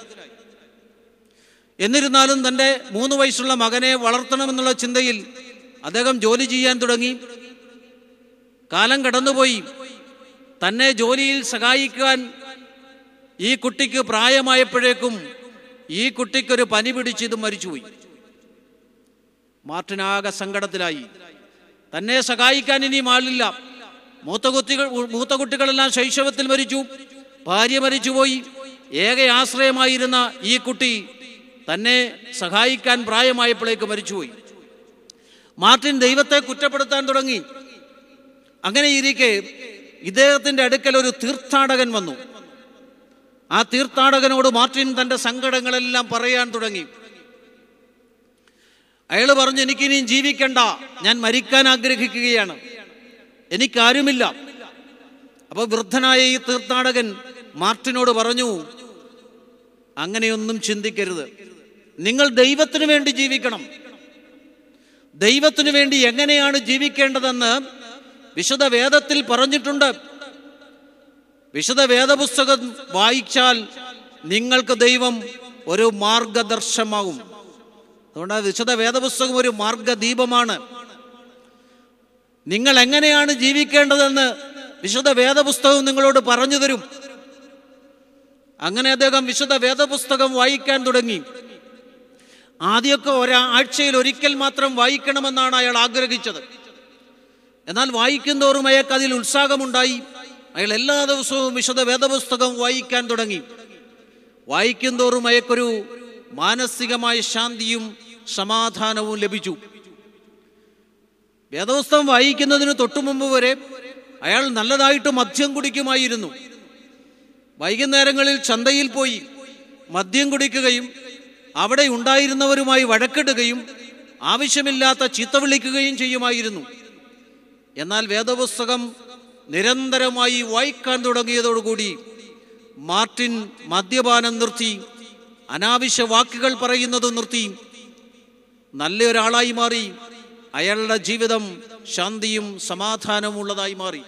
എന്നിരുന്നാലും തന്റെ മൂന്ന് വയസ്സുള്ള മകനെ വളർത്തണമെന്നുള്ള ചിന്തയിൽ അദ്ദേഹം ജോലി ചെയ്യാൻ തുടങ്ങി. കാലം കടന്നുപോയി. തന്നെ ജോലിയിൽ സഹായിക്കാൻ ഈ കുട്ടിക്ക് പ്രായമായപ്പോഴേക്കും ഈ കുട്ടിക്കൊരു പനി പിടിച്ച് ഇത് മരിച്ചുപോയി. മാർട്ടിനാകെ സങ്കടത്തിലായി. തന്നെ സഹായിക്കാൻ ഇനിയും ആളില്ല. മൂത്ത കുട്ടികൾ മൂത്ത കുട്ടികളെല്ലാം ശൈശവത്തിൽ മരിച്ചു. ഭാര്യ മരിച്ചുപോയി. ഏക ആശ്രയമായിരുന്ന ഈ കുട്ടി തന്നെ സഹായിക്കാൻ പ്രായമായപ്പോഴേക്ക് മരിച്ചുപോയി. മാർട്ടിൻ ദൈവത്തെ കുറ്റപ്പെടുത്താൻ തുടങ്ങി. അങ്ങനെ ഇരിക്കെ ഇദ്ദേഹത്തിന്റെ അടുക്കൽ ഒരു തീർത്ഥാടകൻ വന്നു. ആ തീർത്ഥാടകനോട് മാർട്ടിൻ തന്റെ സങ്കടങ്ങളെല്ലാം പറയാൻ തുടങ്ങി. അയാൾ പറഞ്ഞു എനിക്ക് എനിക്കിനിയും ജീവിക്കണ്ട. ഞാൻ മരിക്കാൻ ആഗ്രഹിക്കുകയാണ്. എനിക്കാരുമില്ല. അപ്പൊ വൃദ്ധനായ ഈ തീർത്ഥാടകൻ മാർട്ടിനോട് പറഞ്ഞു അങ്ങനെയൊന്നും ചിന്തിക്കരുത്. നിങ്ങൾ ദൈവത്തിനു വേണ്ടി ജീവിക്കണം. ദൈവത്തിനു വേണ്ടി എങ്ങനെയാണ് ജീവിക്കേണ്ടതെന്ന് വിശുദ്ധ വേദത്തിൽ പറഞ്ഞിട്ടുണ്ട്. വിശുദ്ധ വേദപുസ്തകം വായിച്ചാൽ നിങ്ങൾക്ക് ദൈവം ഒരു മാർഗദർശമാകും. അതുകൊണ്ട് ആ വിശുദ്ധ വേദപുസ്തകം ഒരു മാർഗദീപമാണ്. നിങ്ങൾ എങ്ങനെയാണ് ജീവിക്കേണ്ടതെന്ന് വിശുദ്ധ വേദപുസ്തകം നിങ്ങളോട് പറഞ്ഞു തരും. അങ്ങനെ അദ്ദേഹം വിശുദ്ധ വേദപുസ്തകം വായിക്കാൻ തുടങ്ങി. ആദ്യമൊക്കെ ഒരാഴ്ചയിൽ ഒരിക്കൽ മാത്രം വായിക്കണമെന്നാണ് അയാൾ ആഗ്രഹിച്ചത്. എന്നാൽ വായിക്കുന്തോറും അയാൾക്ക് അതിൽ ഉത്സാഹമുണ്ടായി. അയാൾ എല്ലാ ദിവസവും വിശുദ്ധ വേദപുസ്തകം വായിക്കാൻ തുടങ്ങി. വായിക്കുന്തോറും അയാൾക്കൊരു മാനസികമായ ശാന്തിയും സമാധാനവും ലഭിച്ചു. വേദപുസ്തകം വായിക്കുന്നതിന് തൊട്ടു മുമ്പ് വരെ അയാൾ നല്ലതായിട്ട് മദ്യം കുടിക്കുമായിരുന്നു. വൈകുന്നേരങ്ങളിൽ ചന്തയിൽ പോയി മദ്യം കുടിക്കുകയും അവിടെ ഉണ്ടായിരുന്നവരുമായി വഴക്കിടുകയും ആവശ്യമില്ലാത്ത ചീത്ത വിളിക്കുകയും ചെയ്യുമായിരുന്നു. എന്നാൽ വേദപുസ്തകം നിരന്തരമായി വായിക്കാൻ തുടങ്ങിയതോടുകൂടി മാർട്ടിൻ മദ്യപാനം നിർത്തി അനാവശ്യ വാക്കുകൾ പറയുന്നത് നിർത്തി. നല്ലൊരാളായി മാറി. അയാളുടെ ജീവിതം ശാന്തിയും സമാധാനവും ഉള്ളതായി മാറി.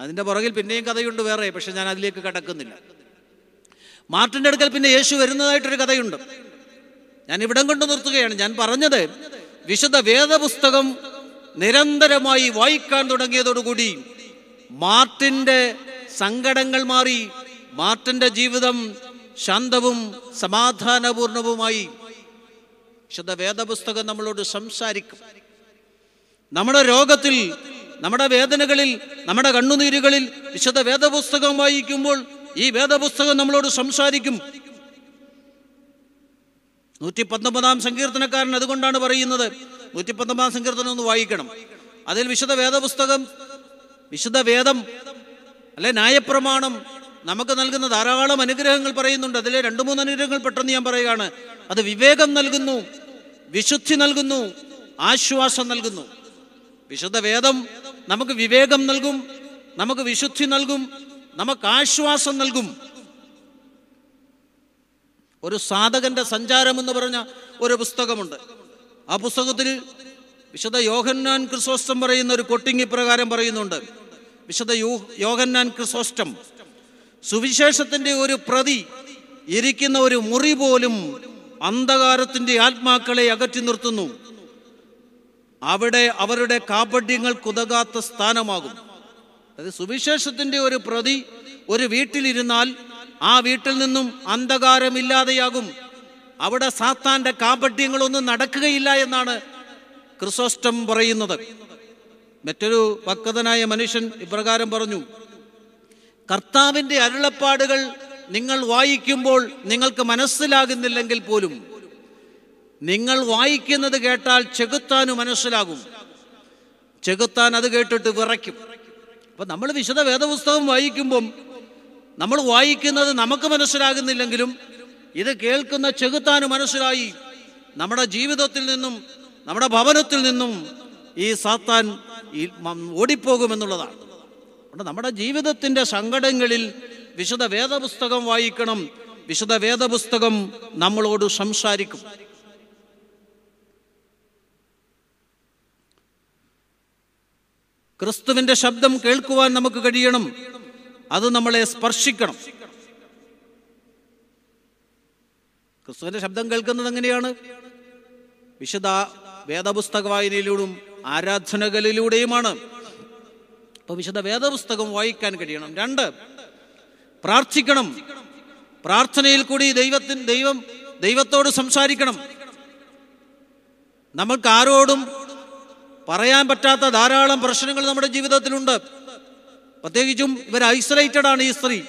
അതിന്റെ പുറകിൽ പിന്നെയും കഥയുണ്ട് വേറെ പക്ഷെ ഞാൻ അതിലേക്ക് കടക്കുന്നില്ല. മാർട്ടിന്റെ അടുക്കൽ പിന്നെ യേശു വരുന്നതായിട്ടൊരു കഥയുണ്ട്. ഞാൻ ഇവിടം കൊണ്ട് നിർത്തുകയാണ്. ഞാൻ പറഞ്ഞത് വിശുദ്ധ വേദപുസ്തകം നിരന്തരമായി വായിക്കാൻ തുടങ്ങിയതോടുകൂടി മാർട്ടിന്റെ സങ്കടങ്ങൾ മാറി. മാർട്ടിന്റെ ജീവിതം ശാന്തവും സമാധാനപൂർണവുമായി വിശുദ്ധ വേദപുസ്തകം നമ്മളോട് സംസാരിക്കും. നമ്മുടെ രോഗത്തിൽ നമ്മുടെ വേദനകളിൽ നമ്മുടെ കണ്ണുനീരുകളിൽ വിശുദ്ധ വേദപുസ്തകം വായിക്കുമ്പോൾ ഈ വേദപുസ്തകം നമ്മളോട് സംസാരിക്കും. നൂറ്റി പത്തൊമ്പതാം സങ്കീർത്തനക്കാരൻ അതുകൊണ്ടാണ് പറയുന്നത് നൂറ്റി പത്തൊമ്പതാം സങ്കീർത്തനം ഒന്ന് വായിക്കണം. അതിൽ വിശുദ്ധ വേദപുസ്തകം വിശുദ്ധ വേദം അല്ലെ ന്യായപ്രമാണം നമുക്ക് നൽകുന്ന ധാരാളം അനുഗ്രഹങ്ങൾ പറയുന്നുണ്ട്. അതിലെ രണ്ട് മൂന്ന് അനുഗ്രഹങ്ങൾ പെട്ടെന്ന് ഞാൻ പറയുകയാണ്. അത് വിവേകം നൽകുന്നു വിശുദ്ധി നൽകുന്നു ആശ്വാസം നൽകുന്നു. വിശുദ്ധ വേദം നമുക്ക് വിവേകം നൽകും നമുക്ക് വിശുദ്ധി നൽകും നമുക്ക് ആശ്വാസം നൽകും. ഒരു സാധകന്റെ സഞ്ചാരം എന്ന് പറഞ്ഞ ഒരു പുസ്തകമുണ്ട്. ആ പുസ്തകത്തിൽ വിശുദ്ധ യോഹന്നാൻ ക്രിസോസ്റ്റം പറയുന്ന ഒരു കൊട്ടിങ്ങി പ്രകാരം പറയുന്നുണ്ട്. വിശുദ്ധ യോഹന്നാൻ ക്രിസോസ്റ്റം സുവിശേഷത്തിന്റെ ഒരു പ്രതി ഇരിക്കുന്ന ഒരു മുറി പോലും അന്ധകാരത്തിന്റെ ആത്മാക്കളെ അകറ്റി നിർത്തുന്നു. അവിടെ അവരുടെ കാപട്യങ്ങൾ കുതകാത്ത സ്ഥാനമാകും. അതായത് സുവിശേഷത്തിന്റെ ഒരു പ്രതി ഒരു വീട്ടിലിരുന്നാൽ ആ വീട്ടിൽ നിന്നും അന്ധകാരമില്ലാതെയാകും. അവിടെ സാത്താന്റെ കാപട്യങ്ങളൊന്നും നടക്കുകയില്ല എന്നാണ് ക്രിസോസ്റ്റം പറയുന്നത്. മറ്റൊരു പക്വതനായ മനുഷ്യൻ ഇപ്രകാരം പറഞ്ഞു കർത്താവിന്റെ അരുളപ്പാടുകൾ നിങ്ങൾ വായിക്കുമ്പോൾ നിങ്ങൾക്ക് മനസ്സിലാകുന്നില്ലെങ്കിൽ പോലും. നിങ്ങൾ വായിക്കുന്നത് കേട്ടാൽ ചെകുത്താനു മനസ്സിലാകും. ചെകുത്താൻ അത് കേട്ടിട്ട് വിറയ്ക്കും. അപ്പൊ നമ്മൾ വിശദ വേദപുസ്തകം വായിക്കുമ്പം നമ്മൾ വായിക്കുന്നത് നമുക്ക് മനസ്സിലാകുന്നില്ലെങ്കിലും ഇത് കേൾക്കുന്ന ചെകുത്താന് മനസ്സിലായി. നമ്മുടെ ജീവിതത്തിൽ നിന്നും നമ്മുടെ ഭവനത്തിൽ നിന്നും ഈ സാത്താൻ ഓടിപ്പോകുമെന്നുള്ളതാണ്. അതുകൊണ്ട് നമ്മുടെ ജീവിതത്തിന്റെ സങ്കടങ്ങളിൽ വിശുദ്ധ വേദപുസ്തകം വായിക്കണം. വിശുദ്ധ വേദപുസ്തകം നമ്മളോട് സംസാരിക്കും. ക്രിസ്തുവിന്റെ ശബ്ദം കേൾക്കുവാൻ നമുക്ക് കഴിയണം. അത് നമ്മളെ സ്പർശിക്കണം. ക്രിസ്തുവിന്റെ ശബ്ദം കേൾക്കുന്നത് എങ്ങനെയാണ്? വിശുദ്ധ വേദപുസ്തക വായനയിലൂടെയും ആരാധനകളിലൂടെയുമാണ്. അപ്പൊ വിശുദ്ധ വേദപുസ്തകം വായിക്കാൻ കഴിയണം. രണ്ട് പ്രാർത്ഥിക്കണം. പ്രാർത്ഥനയിൽ കൂടി ദൈവത്തിന് ദൈവം ദൈവത്തോട് സംസാരിക്കണം. നമ്മൾക്ക് ആരോടും പറയാൻ പറ്റാത്ത ധാരാളം പ്രശ്നങ്ങൾ നമ്മുടെ ജീവിതത്തിലുണ്ട്. പ്രത്യേകിച്ചും ഇവർ ഐസൊലേറ്റഡ് ആണ് ഈ സ്ത്രീ.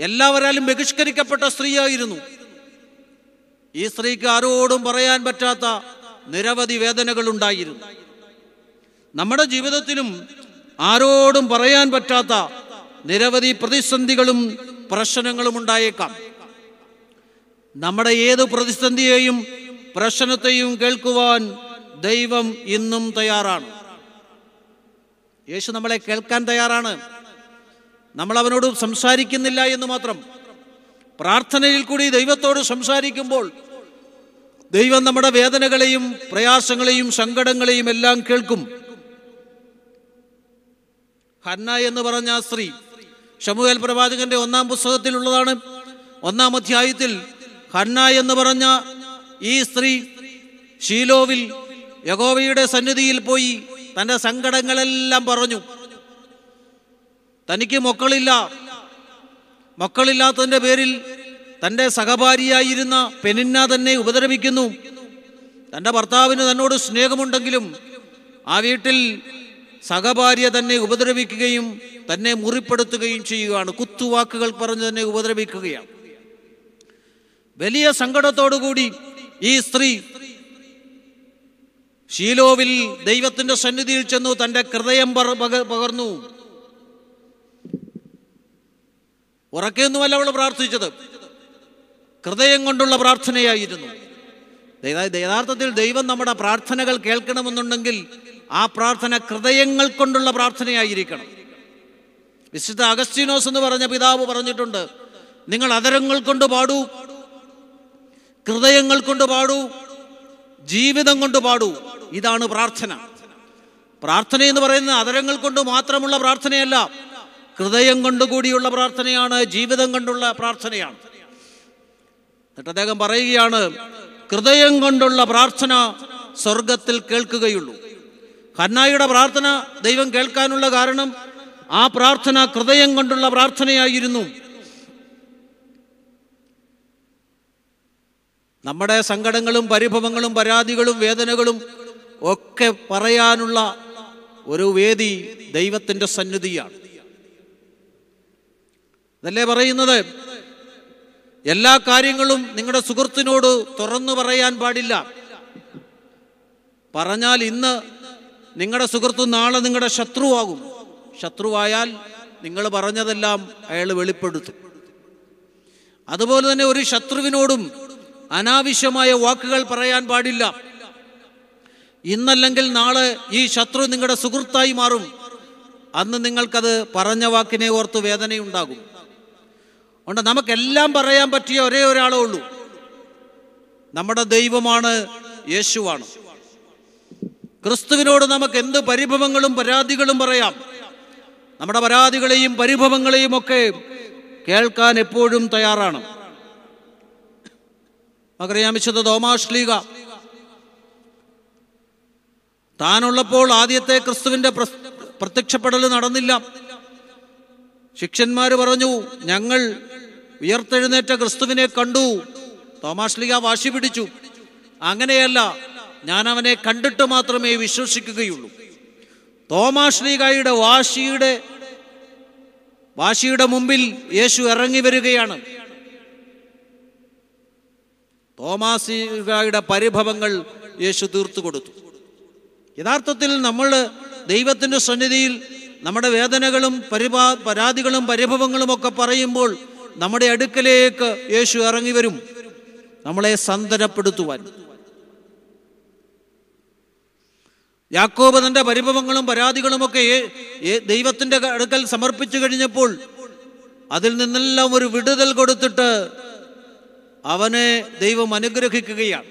എല്ലാവരാലും ബഹിഷ്കരിക്കപ്പെട്ട സ്ത്രീയായിരുന്നു. ഈ സ്ത്രീക്ക് ആരോടും പറയാൻ പറ്റാത്ത നിരവധി വേദനകൾ ഉണ്ടായിരുന്നു നമ്മുടെ ജീവിതത്തിലും ആരോടും പറയാൻ പറ്റാത്ത നിരവധി പ്രതിസന്ധികളും പ്രശ്നങ്ങളും ഉണ്ടായേക്കാം. നമ്മുടെ ഏത് പ്രതിസന്ധിയെയും പ്രശ്നത്തെയും കേൾക്കുവാൻ ദൈവം ഇന്നും തയ്യാറാണ്. യേശു നമ്മളെ കേൾക്കാൻ തയ്യാറാണ്. നമ്മൾ അവനോട് സംസാരിക്കുന്നില്ല എന്ന് മാത്രം. പ്രാർത്ഥനയിൽ കൂടി ദൈവത്തോട് സംസാരിക്കുമ്പോൾ ദൈവം നമ്മുടെ വേദനകളെയും പ്രയാസങ്ങളെയും സങ്കടങ്ങളെയും എല്ലാം കേൾക്കും. ഹന്ന എന്ന് പറഞ്ഞ ആ സ്ത്രീ ഷമുവേൽ പ്രവാചകന്റെ ഒന്നാം പുസ്തകത്തിലുള്ളതാണ് ഒന്നാം അധ്യായത്തിൽ ഹന്ന എന്ന് പറഞ്ഞ ഈ സ്ത്രീ ഷീലോവിൽ യഗോവയുടെ സന്നിധിയിൽ പോയി തന്റെ സങ്കടങ്ങളെല്ലാം പറഞ്ഞു. തനിക്ക് മക്കളില്ല. മക്കളില്ലാത്തതിന്റെ പേരിൽ തന്റെ സഹഭാരിയായിരുന്ന പെനിന്ന തന്നെ ഉപദ്രവിക്കുന്നു. തന്റെ ഭർത്താവിന് തന്നോട് സ്നേഹമുണ്ടെങ്കിലും ആ വീട്ടിൽ സഹഭാര്യ തന്നെ ഉപദ്രവിക്കുകയും തന്നെ മുറിപ്പെടുത്തുകയും ചെയ്യുകയാണ്. കുത്തുവാക്കുകൾ പറഞ്ഞ് തന്നെ ഉപദ്രവിക്കുകയാണ്. വലിയ സങ്കടത്തോടുകൂടി ഈ സ്ത്രീ ഷീലോവിൽ ദൈവത്തിന്റെ സന്നിധിയിൽ ചെന്നു തന്റെ ഹൃദയം പകർന്നു. ഉറക്കെയൊന്നുമല്ല അവൾ പ്രാർത്ഥിച്ചത്. ഹൃദയം കൊണ്ടുള്ള പ്രാർത്ഥനയായിരുന്നു. യഥാർത്ഥത്തിൽ ദൈവം നമ്മുടെ പ്രാർത്ഥനകൾ കേൾക്കണമെന്നുണ്ടെങ്കിൽ ആ പ്രാർത്ഥന ഹൃദയങ്ങൾ കൊണ്ടുള്ള പ്രാർത്ഥനയായിരിക്കണം. വിശുദ്ധ അഗസ്റ്റിനോസ് എന്ന് പറഞ്ഞ പിതാവ് പറഞ്ഞിട്ടുണ്ട് നിങ്ങൾ അതരങ്ങൾ കൊണ്ട് പാടൂ ഹൃദയങ്ങൾ കൊണ്ട് പാടൂ ജീവിതം കൊണ്ട് പാടൂ. ഇതാണ് പ്രാർത്ഥന. പ്രാർത്ഥന എന്ന് പറയുന്നത് അതരങ്ങൾ കൊണ്ട് മാത്രമുള്ള പ്രാർത്ഥനയല്ല ഹൃദയം കൊണ്ടുകൂടിയുള്ള പ്രാർത്ഥനയാണ് ജീവിതം കൊണ്ടുള്ള പ്രാർത്ഥനയാണ്. എന്നിട്ട് അദ്ദേഹം പറയുകയാണ് ഹൃദയം കൊണ്ടുള്ള പ്രാർത്ഥന സ്വർഗത്തിൽ കേൾക്കുകയുള്ളൂ. ഹന്നായിയുടെ പ്രാർത്ഥന ദൈവം കേൾക്കാനുള്ള കാരണം ആ പ്രാർത്ഥന ഹൃദയം കൊണ്ടുള്ള പ്രാർത്ഥനയായിരുന്നു. നമ്മുടെ സങ്കടങ്ങളും പരിഭവങ്ങളും പരാതികളും വേദനകളും ഒക്കെ പറയാനുള്ള ഒരു വേദി ദൈവത്തിന്റെ സന്നിധിയാണ്. അതല്ലേ പറയുന്നത്? എല്ലാ കാര്യങ്ങളും നിങ്ങളുടെ സുഹൃത്തിനോട് തുറന്നു പറയാൻ പാടില്ല. പറഞ്ഞാൽ ഇന്ന് നിങ്ങളുടെ സുഹൃത്ത് നാളെ നിങ്ങളുടെ ശത്രുവാകും. ശത്രുവായാൽ നിങ്ങൾ പറഞ്ഞതെല്ലാം അയാൾ വെളിപ്പെടുത്തും. അതുപോലെ തന്നെ ഒരു ശത്രുവിനോടും അനാവശ്യമായ വാക്കുകൾ പറയാൻ പാടില്ല. ഇന്നല്ലെങ്കിൽ നാളെ ഈ ശത്രു നിങ്ങളുടെ സുഹൃത്തായി മാറും. അന്ന് നിങ്ങൾക്കത് പറഞ്ഞ വാക്കിനെ ഓർത്ത് വേദനയുണ്ടാകും. അതുകൊണ്ട് നമുക്കെല്ലാം പറയാൻ പറ്റിയ ഒരേ ഒരാളേ ഉള്ളൂ. നമ്മുടെ ദൈവമാണ് യേശുവാണ്. ക്രിസ്തുവിനോട് നമുക്ക് എന്ത് പരിഭവങ്ങളും പരാതികളും പറയാം? നമ്മുടെ പരാതികളെയും പരിഭവങ്ങളെയും ഒക്കെ കേൾക്കാൻ എപ്പോഴും തയ്യാറാണ്. നമുക്കറിയാം വിശുദ്ധ തോമാശ്ലീക താനുള്ളപ്പോൾ ആദ്യത്തെ ക്രിസ്തുവിന്റെ പ്രത്യക്ഷപ്പെടൽ നടന്നില്ല. ശിക്ഷന്മാർ പറഞ്ഞു ഞങ്ങൾ ഉയർത്തെഴുന്നേറ്റ ക്രിസ്തുവിനെ കണ്ടു. തോമാശ്ലീഗ വാശി പിടിച്ചു. അങ്ങനെയല്ല ഞാൻ അവനെ കണ്ടിട്ട് മാത്രമേ വിശ്വസിക്കുകയുള്ളൂ. തോമാശ്ലീകായുടെ വാശിയുടെ വാശിയുടെ മുമ്പിൽ യേശു ഇറങ്ങി വരികയാണ്. തോമാശ്ലീകായുടെ പരിഭവങ്ങൾ യേശു തീർത്തു കൊടുത്തു. യഥാർത്ഥത്തിൽ നമ്മൾ ദൈവത്തിന്റെ സന്നിധിയിൽ നമ്മുടെ വേദനകളും പരിപാ പരാതികളും പരിഭവങ്ങളും ഒക്കെ പറയുമ്പോൾ നമ്മുടെ അടുക്കലേക്ക് യേശു ഇറങ്ങി വരും. നമ്മളെ സന്തരപ്പെടുത്തുവാൻ യാക്കോബ് തന്റെ പരിഭവങ്ങളും പരാതികളും ഒക്കെ ഏ- ഏ- ദൈവത്തിന്റെ അടുക്കൽ സമർപ്പിച്ചു കഴിഞ്ഞപ്പോൾ അതിൽ നിന്നെല്ലാം ഒരു വിടുതൽ കൊടുത്തിട്ട് അവനെ ദൈവം അനുഗ്രഹിക്കുകയാണ്.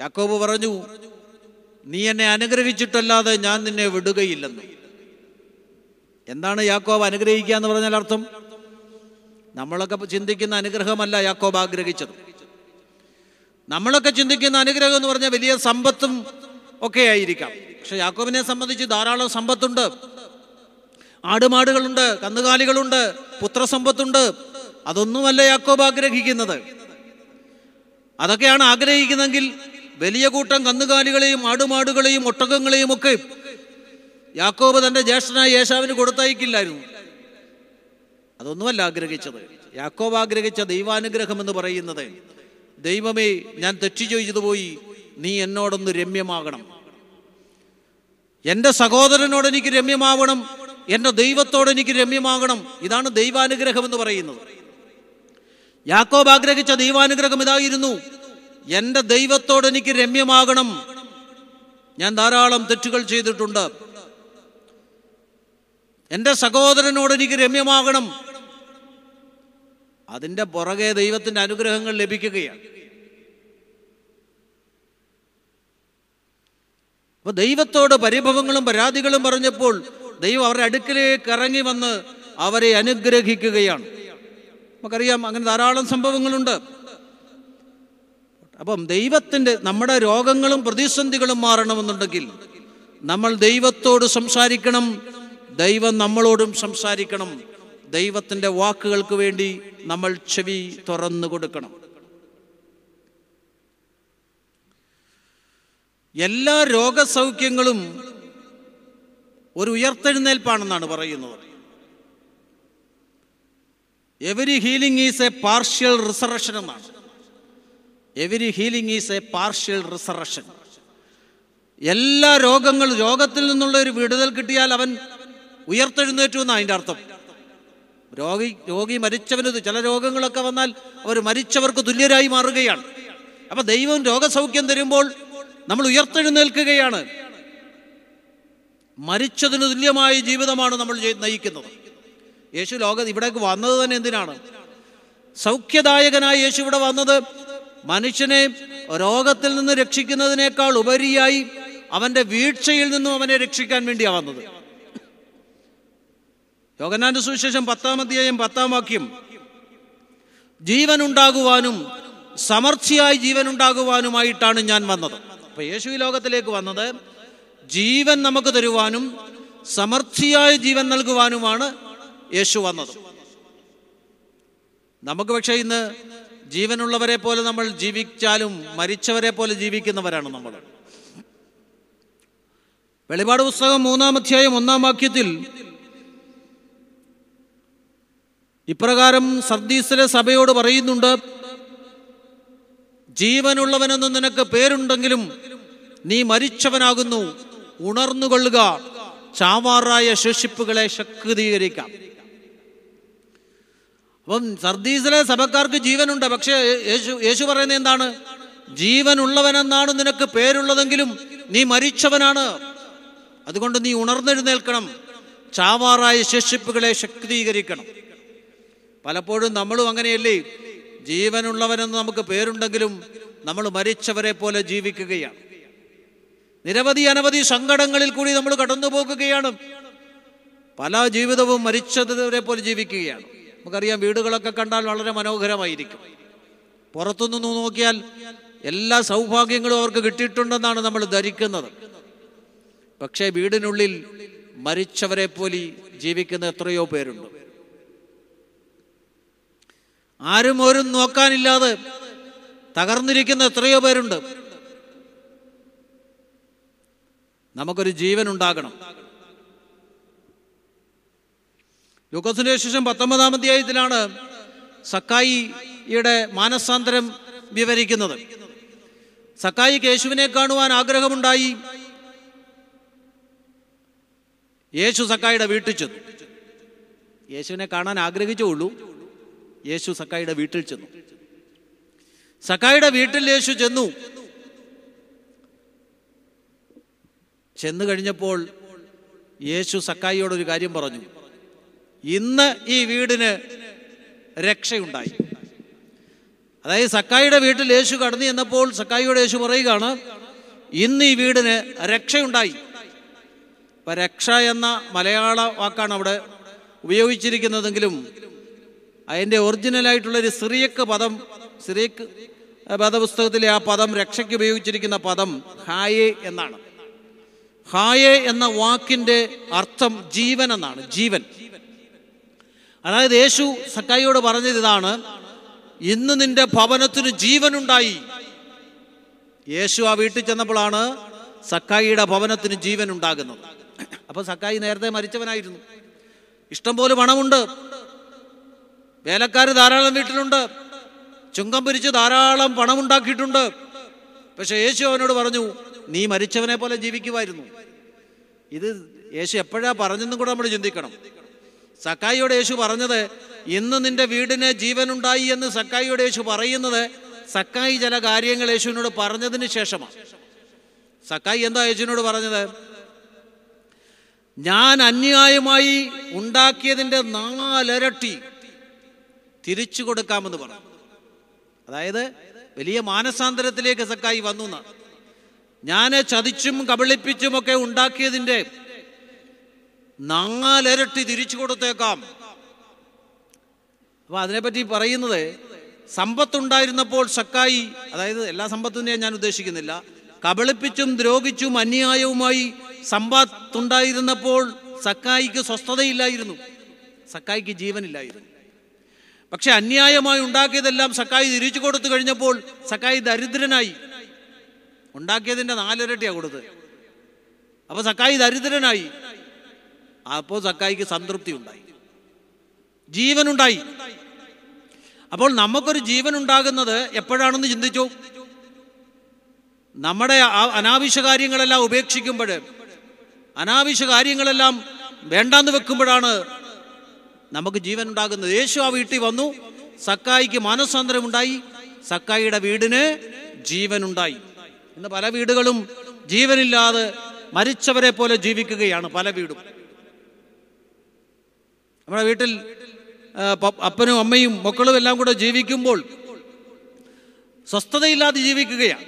യാക്കോബ് പറഞ്ഞു നീ എന്നെ അനുഗ്രഹിച്ചിട്ടല്ലാതെ ഞാൻ നിന്നെ വിടുകയില്ലെന്ന്. എന്താണ് യാക്കോബ് അനുഗ്രഹിക്കുക എന്ന് പറഞ്ഞാൽ അർത്ഥം? നമ്മളൊക്കെ ചിന്തിക്കുന്ന അനുഗ്രഹമല്ല യാക്കോബ് ആഗ്രഹിച്ചത്. നമ്മളൊക്കെ ചിന്തിക്കുന്ന അനുഗ്രഹം എന്ന് പറഞ്ഞാൽ വലിയ സമ്പത്തും ഒക്കെ ആയിരിക്കാം പക്ഷെ യാക്കോബിനെ സംബന്ധിച്ച് ധാരാളം സമ്പത്തുണ്ട്. ആടുമാടുകളുണ്ട് കന്നുകാലികളുണ്ട് പുത്രസമ്പത്തുണ്ട്. അതൊന്നുമല്ല യാക്കോബ് ആഗ്രഹിക്കുന്നത്. അതൊക്കെയാണ് ആഗ്രഹിക്കുന്നതെങ്കിൽ വലിയ കൂട്ടം കന്നുകാലികളെയും ആടുമാടുകളെയും ഒട്ടകങ്ങളെയും ഒക്കെ യാക്കോബ് തന്റെ ജ്യേഷ്ഠനായ യേശാവിന് കൊടുത്തയക്കില്ലായിരുന്നു. അതൊന്നുമല്ല ആഗ്രഹിച്ചത്. യാക്കോബ് ആഗ്രഹിച്ച ദൈവാനുഗ്രഹം എന്ന് പറയുന്നത് ദൈവമേ ഞാൻ തെറ്റു ചെയ്തു പോയി നീ എന്നോടൊന്ന് രമ്യമാകണം. എന്റെ സഹോദരനോട് എനിക്ക് രമ്യമാവണം എന്റെ ദൈവത്തോട് എനിക്ക് രമ്യമാകണം. ഇതാണ് ദൈവാനുഗ്രഹം എന്ന് പറയുന്നത്. യാക്കോബ് ആഗ്രഹിച്ച ദൈവാനുഗ്രഹം ഇതായിരുന്നു. എന്റെ ദൈവത്തോട് എനിക്ക് രമ്യമാകണം. ഞാൻ ധാരാളം തെറ്റുകൾ ചെയ്തിട്ടുണ്ട്. എന്റെ സഹോദരനോട് എനിക്ക് രമ്യമാകണം. അതിന്റെ പുറകെ ദൈവത്തിന്റെ അനുഗ്രഹങ്ങൾ ലഭിക്കുകയാണ്. അപ്പൊ ദൈവത്തോട് പരിഭവങ്ങളും പരാതികളും പറഞ്ഞപ്പോൾ ദൈവം അവരുടെ അടുക്കിലേക്ക് ഇറങ്ങി വന്ന് അവരെ അനുഗ്രഹിക്കുകയാണ്. നമുക്കറിയാം അങ്ങനെ ധാരാളം സംഭവങ്ങളുണ്ട്. അപ്പം ദൈവത്തിന്റെ നമ്മുടെ രോഗങ്ങളും പ്രതിസന്ധികളും മാറണമെന്നുണ്ടെങ്കിൽ നമ്മൾ ദൈവത്തോട് സംസാരിക്കണം ദൈവം നമ്മളോടും സംസാരിക്കണം ദൈവത്തിന്റെ വാക്കുകൾക്ക് വേണ്ടി നമ്മൾ ചെവി തുറന്നു കൊടുക്കണം. എല്ലാ രോഗസൗഖ്യങ്ങളും ഒരു ഉയർത്തെഴുന്നേൽപ്പാണെന്നാണ് പറയുന്നത്. Every healing is a partial resurrection എന്നാണ്. Every healing is a partial resurrection എല്ലാ രോഗങ്ങളും രോഗത്തിൽ നിന്നുള്ള ഒരു വിടുതൽ കിട്ടിയാൽ അവൻ ഉയർത്തെഴുന്നേറ്റു എന്നാണ് അതിന്റെ അർത്ഥം. രോഗി രോഗി മരിച്ചവന് ചില രോഗങ്ങളൊക്കെ വന്നാൽ അവർ മരിച്ചവർക്ക് തുല്യരായി മാറുകയാണ്. അപ്പൊ ദൈവം രോഗസൗഖ്യം തരുമ്പോൾ നമ്മൾ ഉയർത്തെഴുന്നേൽക്കുകയാണ്. മരിച്ചതിന് തുല്യമായ ജീവിതമാണ് നമ്മൾ നയിക്കുന്നത്. യേശു ലോക ഇവിടേക്ക് വന്നത് തന്നെ എന്തിനാണ്? സൗഖ്യദായകനായ യേശു ഇവിടെ വന്നത് മനുഷ്യനെ രോഗത്തിൽ നിന്ന് രക്ഷിക്കുന്നതിനേക്കാൾ ഉപരിയായി അവന്റെ വീഴ്ചയിൽ നിന്നും അവനെ രക്ഷിക്കാൻ വേണ്ടിയാണ് വന്നത്. യോഗനാന്റെ സുവിശേഷം പത്താം അധ്യായം പത്താം വാക്യം. ജീവനുണ്ടാകുവാനും സമർച്ചയായി ജീവനുണ്ടാകുവാനുമായിട്ടാണ് ഞാൻ വന്നത്. അപ്പൊ യേശു ഈ ലോകത്തിലേക്ക് വന്നത് ജീവൻ നമുക്ക് തരുവാനും സമർത്ഥിയായ ജീവൻ നൽകുവാനുമാണ് യേശു വന്നത്. നമുക്ക് പക്ഷേ ഇന്ന് ജീവനുള്ളവരെ പോലെ നമ്മൾ ജീവിച്ചാലും മരിച്ചവരെ പോലെ ജീവിക്കുന്നവരാണ് നമ്മൾ. വെളിപാട് പുസ്തകം മൂന്നാം അധ്യായം ഒന്നാം വാക്യത്തിൽ ഇപ്രകാരം സർദീസിലെ സഭയോട് പറയുന്നുണ്ട് ജീവനുള്ളവനെന്ന് നിനക്ക് പേരുണ്ടെങ്കിലും നീ മരിച്ചവനാകുന്നു. ഉണർന്നുകൊള്ളുക. ചാവാറായ ശേഷിപ്പുകളെ ശക്തീകരിക്കാം. അപ്പം സർദീസിലെ സഭക്കാർക്ക് ജീവനുണ്ട്. പക്ഷേ യേശു യേശു പറയുന്നത് എന്താണ്? ജീവനുള്ളവനെന്നാണ് നിനക്ക് പേരുള്ളതെങ്കിലും നീ മരിച്ചവനാണ്. അതുകൊണ്ട് നീ ഉണർന്നെഴുന്നേൽക്കണം. ചാവാറായ ശേഷിപ്പുകളെ ശക്തീകരിക്കണം. പലപ്പോഴും നമ്മളും അങ്ങനെയല്ലേ? ജീവനുള്ളവനെന്ന് നമുക്ക് പേരുണ്ടെങ്കിലും നമ്മൾ മരിച്ചവരെ പോലെ ജീവിക്കുകയാണ്. നിരവധി അനവധി സങ്കടങ്ങളിൽ കൂടി നമ്മൾ കടന്നു പോകുകയാണ്. പല ജീവിതവും മരിച്ചവരെ പോലെ ജീവിക്കുകയാണ്. നമുക്കറിയാം വീടുകളൊക്കെ കണ്ടാൽ വളരെ മനോഹരമായിരിക്കും. പുറത്തുനിന്ന് നോക്കിയാൽ എല്ലാ സൗഭാഗ്യങ്ങളും അവർക്ക് കിട്ടിയിട്ടുണ്ടെന്നാണ് നമ്മൾ ധരിക്കുന്നത്. പക്ഷേ വീടിനുള്ളിൽ മരിച്ചവരെ പോലെ ജീവിക്കുന്ന എത്രയോ പേരുണ്ട്. ആരും ഓരും നോക്കാനില്ലാതെ തകർന്നിരിക്കുന്ന എത്രയോ പേരുണ്ട്. നമുക്കൊരു ജീവൻ ഉണ്ടാകണം. ലൂക്കോസിന്റെ ശേഷം പത്തൊമ്പതാം അധ്യായത്തിലാണ് സക്കായിയുടെ മാനസാന്തരം വിവരിക്കുന്നത്. സക്കായി യേശുവിനെ കാണുവാൻ ആഗ്രഹമുണ്ടായി. യേശു സക്കായിയുടെ വീട്ടിൽ ചെന്നു. യേശുവിനെ കാണാൻ ആഗ്രഹിച്ചുള്ളൂ യേശു സക്കായിയുടെ വീട്ടിൽ ചെന്നു. സക്കായിയുടെ വീട്ടിൽ യേശു ചെന്നു. ചെന്നു കഴിഞ്ഞപ്പോൾ യേശു സക്കായിയോട് ഒരു കാര്യം പറഞ്ഞു. ഇന്ന് ഈ വീടിന് രക്ഷയുണ്ടായി. അതായത് സക്കായിയുടെ വീട്ടിൽ യേശു കടന്നു ചെന്നപ്പോൾ സക്കായിയോട് യേശു പറയുകയാണ് ഇന്ന് ഈ വീടിന് രക്ഷയുണ്ടായി. ഇപ്പൊ രക്ഷ എന്ന മലയാള വാക്കാണ് അവിടെ ഉപയോഗിച്ചിരിക്കുന്നതെങ്കിലും അതിന്റെ ഒറിജിനലായിട്ടുള്ളൊരു സിറിയക്ക് പദം സിറിയക്ക് പദപുസ്തകത്തിലെ ആ പദം രക്ഷയ്ക്ക് ഉപയോഗിച്ചിരിക്കുന്ന പദം ഹായേ എന്നാണ്. ഹായേ എന്ന വാക്കിന്റെ അർത്ഥം ജീവൻ എന്നാണ് ജീവൻ. അതായത് യേശു സക്കായിയോട് പറഞ്ഞത് ഇതാണ് ഇന്ന് നിന്റെ ഭവനത്തിന് ജീവനുണ്ടായി. യേശു ആ വീട്ടിൽ ചെന്നപ്പോഴാണ് സക്കായിയുടെ ഭവനത്തിന് ജീവൻ ഉണ്ടാകുന്നത് അപ്പൊ സക്കായി നേരത്തെ മരിച്ചവനായിരുന്നു. ഇഷ്ടംപോലെ പണമുണ്ട്. വേലക്കാർ ധാരാളം വീട്ടിലുണ്ട്. ചുങ്കം പിരിച്ച് ധാരാളം പണം ഉണ്ടാക്കിയിട്ടുണ്ട് പക്ഷെ യേശു അവനോട് പറഞ്ഞു നീ മരിച്ചവനെ പോലെ ജീവിക്കുമായിരുന്നു ഇത് യേശു എപ്പോഴാ പറഞ്ഞെന്നും കൂടെ നമ്മൾ ചിന്തിക്കണം. സക്കായിയോട് യേശു പറഞ്ഞത് ഇന്ന് നിന്റെ വീടിന് ജീവനുണ്ടായി എന്ന് സക്കായിയോട് യേശു പറയുന്നത് സക്കായി ചില കാര്യങ്ങൾ യേശുവിനോട് പറഞ്ഞതിന് ശേഷമാണ്. സക്കായി എന്താ യേശുവിനോട് പറഞ്ഞത്? ഞാൻ അന്യായമായി ഉണ്ടാക്കിയതിന്റെ നാലരട്ടി തിരിച്ചു കൊടുക്കാമെന്ന് പറഞ്ഞു. അതായത് വലിയ മാനസാന്തരത്തിലേക്ക് സക്കായി വന്നു ഞാൻ ചതിച്ചും കബളിപ്പിച്ചുമൊക്കെ ഉണ്ടാക്കിയതിന്റെ നാലരട്ടി തിരിച്ചു കൊടുത്തേക്കാം. അപ്പൊ അതിനെപ്പറ്റി പറയുന്നത് സമ്പത്തുണ്ടായിരുന്നപ്പോൾ സക്കായി അതായത് എല്ലാ സമ്പത്തും ഞാൻ ഉദ്ദേശിക്കുന്നില്ല കബളിപ്പിച്ചും ദ്രോഹിച്ചും അന്യായവുമായി സമ്പത്തുണ്ടായിരുന്നപ്പോൾ സക്കായിക്ക് സ്വസ്ഥതയില്ലായിരുന്നു. സക്കായിക്ക് ജീവനില്ലായിരുന്നു. പക്ഷെ അന്യായമായി ഉണ്ടാക്കിയതെല്ലാം സക്കായി തിരിച്ചു കൊടുത്തു കഴിഞ്ഞപ്പോൾ സക്കായി ദരിദ്രനായി. ഉണ്ടാക്കിയതിന്റെ നാലിരട്ടിയാണ് കൊടുത്തത് അപ്പൊ സക്കായി ദരിദ്രനായി. അപ്പോൾ സക്കായിക്ക് സംതൃപ്തി ഉണ്ടായി. ജീവനുണ്ടായി. അപ്പോൾ നമുക്കൊരു ജീവൻ ഉണ്ടാകുന്നത് എപ്പോഴാണെന്ന് ചിന്തിച്ചു? നമ്മുടെ അനാവശ്യ കാര്യങ്ങളെല്ലാം ഉപേക്ഷിക്കുമ്പോൾ അനാവശ്യ കാര്യങ്ങളെല്ലാം വേണ്ടാന്ന് വെക്കുമ്പോഴാണ് നമുക്ക് ജീവൻ ഉണ്ടാകുന്നത്. യേശു ആ വീട്ടിൽ വന്നു. സക്കായിക്ക് മാനസാന്തരമുണ്ടായി. സക്കായിയുടെ വീടിന് ജീവനുണ്ടായി. ഇന്ന് പല വീടുകളും ജീവനില്ലാതെ മരിച്ചവരെ പോലെ ജീവിക്കുകയാണ് പല വീടും. നമ്മുടെ വീട്ടിൽ അപ്പനും അമ്മയും മക്കളും എല്ലാം കൂടെ ജീവിക്കുമ്പോൾ സ്വസ്ഥതയില്ലാതെ ജീവിക്കുകയാണ്.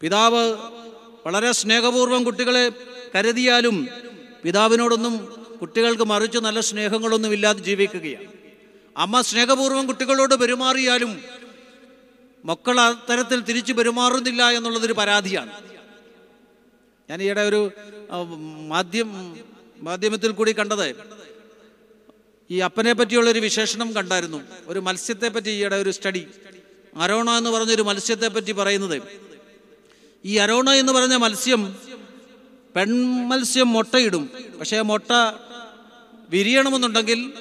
പിതാവ് വളരെ സ്നേഹപൂർവം കുട്ടികളെ കരുതിയാലും പിതാവിനോടൊന്നും കുട്ടികൾക്ക് മറിച്ച് നല്ല സ്നേഹങ്ങളൊന്നും ഇല്ലാതെ ജീവിക്കുകയാണ്. അമ്മ സ്നേഹപൂർവം കുട്ടികളോട് പെരുമാറിയാലും മക്കൾ അത്തരത്തിൽ തിരിച്ചു പെരുമാറുന്നില്ല എന്നുള്ളതൊരു പരാതിയാണ്. ഞാൻ ഈയിടെ ഒരു മാധ്യമ മാധ്യം മാധ്യമത്തിൽ കൂടി കണ്ടത് ഈ അപ്പനെ പറ്റിയുള്ള ഒരു വിശേഷണം കണ്ടായിരുന്നു. ഒരു മത്സ്യത്തെ പറ്റി ഈയിടെ ഒരു സ്റ്റഡി. അരോണ എന്ന് പറഞ്ഞൊരു മത്സ്യത്തെ പറ്റി പറയുന്നത്. ഈ അരോണ എന്ന് പറഞ്ഞ മത്സ്യം പെൺമത്സ്യം മുട്ടയിടും. പക്ഷേ മുട്ട വിരിയണമെന്നുണ്ടെങ്കിൽ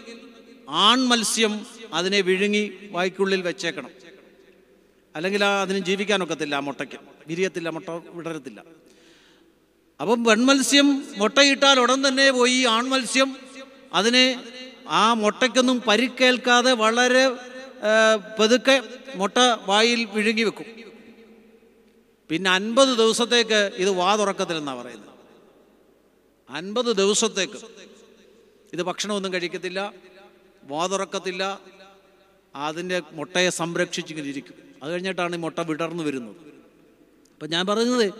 ആൺ മത്സ്യം അതിനെ വിഴുങ്ങി വായ്ക്കുള്ളിൽ വെച്ചേക്കണം. അല്ലെങ്കിൽ ആ അതിന് ജീവിക്കാനൊക്കത്തില്ല ആ മുട്ടയ്ക്ക്. വിരിയത്തില്ല മുട്ട വിടരത്തില്ല. അപ്പം പെൺമത്സ്യം മുട്ടയിട്ടാൽ ഉടൻ തന്നെ പോയി ആൺമത്സ്യം അതിനെ ആ മുട്ടയ്ക്കൊന്നും പരിക്കേൽക്കാതെ വളരെ പതുക്കെ മുട്ട വായിൽ വിഴുങ്ങി വെക്കും. പിന്നെ അൻപത് ദിവസത്തേക്ക് ഇത് വാ തുറക്കത്തില്ലെന്നാണ് പറയുന്നത്. അൻപത് ദിവസത്തേക്ക് ഇത് ഭക്ഷണമൊന്നും കഴിക്കത്തില്ല വാതുറക്കത്തില്ല അതിന്റെ മുട്ടയെ സംരക്ഷിച്ചിങ്ങനെ ഇരിക്കും അത് കഴിഞ്ഞിട്ടാണ് ഈ മുട്ട വിടർന്നു വരുന്നത്. അപ്പം ഞാൻ പറയുന്നത്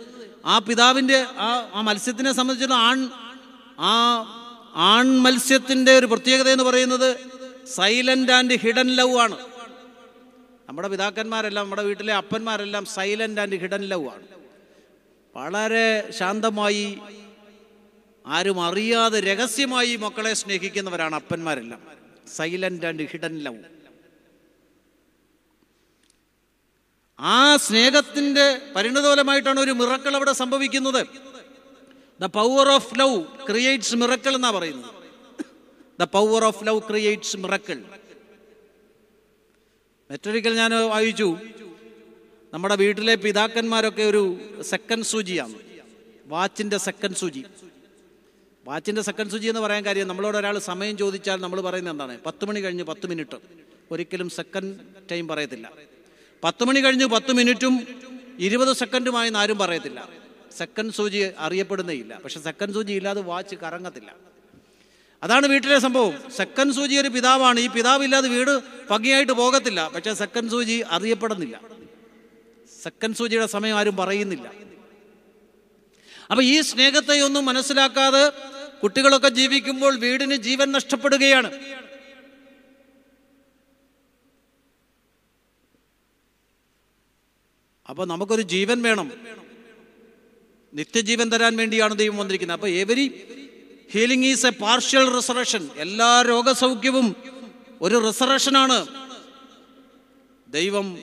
ആ പിതാവിന്റെ ആ ആ മത്സ്യത്തിനെ സംബന്ധിച്ചിടത്തോളം ആൺ ആ ആൺ മത്സ്യത്തിന്റെ ഒരു പ്രത്യേകത എന്ന് പറയുന്നത് സൈലന്റ് ആൻഡ് ഹിഡൻ ലവ് ആണ്. നമ്മുടെ പിതാക്കന്മാരെല്ലാം നമ്മുടെ വീട്ടിലെ അപ്പന്മാരെല്ലാം സൈലന്റ് ആൻഡ് ഹിഡൻ ലവ് ആണ്. വളരെ ശാന്തമായി ആരും അറിയാതെ രഹസ്യമായി മക്കളെ സ്നേഹിക്കുന്നവരാണ് അപ്പന്മാരെല്ലാം. സൈലന്റ് ആൻഡ് ഹിഡൻ ലവ് ആ സ്നേഹത്തിന്റെ പരിണതഫലമായിട്ടാണ് ഒരു മിറക്കൾ അവിടെ സംഭവിക്കുന്നത്. The power of love creates miracle എന്നാ പറയുന്നത്. The power of love creates miracle മറ്റൊരിക്കൽ ഞാൻ വായിച്ചു. നമ്മുടെ വീട്ടിലെ പിതാക്കന്മാരൊക്കെ ഒരു സെക്കൻഡ് സൂചിയാണ്. വാച്ചിന്റെ സെക്കൻഡ് സൂചി. വാച്ചിന്റെ സെക്കൻഡ് സൂചി എന്ന് പറയാൻ കാര്യം നമ്മളോട് ഒരാൾ സമയം ചോദിച്ചാൽ നമ്മൾ പറയുന്നത് എന്താണ്? പത്ത് മണി കഴിഞ്ഞ് പത്ത് മിനിറ്റ് ഒരിക്കലും സെക്കൻഡ് ടൈം പറയത്തില്ല. പത്ത് മണി കഴിഞ്ഞ് പത്ത് മിനിറ്റും ഇരുപത് സെക്കൻഡുമായി ആരും പറയത്തില്ല. സെക്കൻഡ് സൂചി അറിയപ്പെടുന്നേ ഇല്ല പക്ഷെ സെക്കൻഡ് സൂചി ഇല്ലാതെ വാച്ച് കറങ്ങത്തില്ല. അതാണ് വീട്ടിലെ സംഭവം. സെക്കൻഡ് സൂചി ഒരു പിതാവാണ്. ഈ പിതാവില്ലാതെ വീട് ഭംഗിയായിട്ട് പോകത്തില്ല. പക്ഷെ സെക്കൻഡ് സൂചി അറിയപ്പെടുന്നില്ല. സെക്കൻഡ് സൂചിയുടെ സമയം ആരും പറയുന്നില്ല. അപ്പൊ ഈ സ്നേഹത്തെ ഒന്നും മനസ്സിലാക്കാതെ കുട്ടികളൊക്കെ ജീവിക്കുമ്പോൾ വീടിന് ജീവൻ നഷ്ടപ്പെടുകയാണ്. അപ്പൊ നമുക്കൊരു ജീവൻ വേണം. നിത്യജീവൻ തരാൻ വേണ്ടിയാണ് ദൈവം വന്നിരിക്കുന്നത്. അപ്പൊ every healing is a partial resurrection എല്ലാ രോഗസൗഖ്യവും ഒരു റിസറക്ഷനാണ് ദൈവം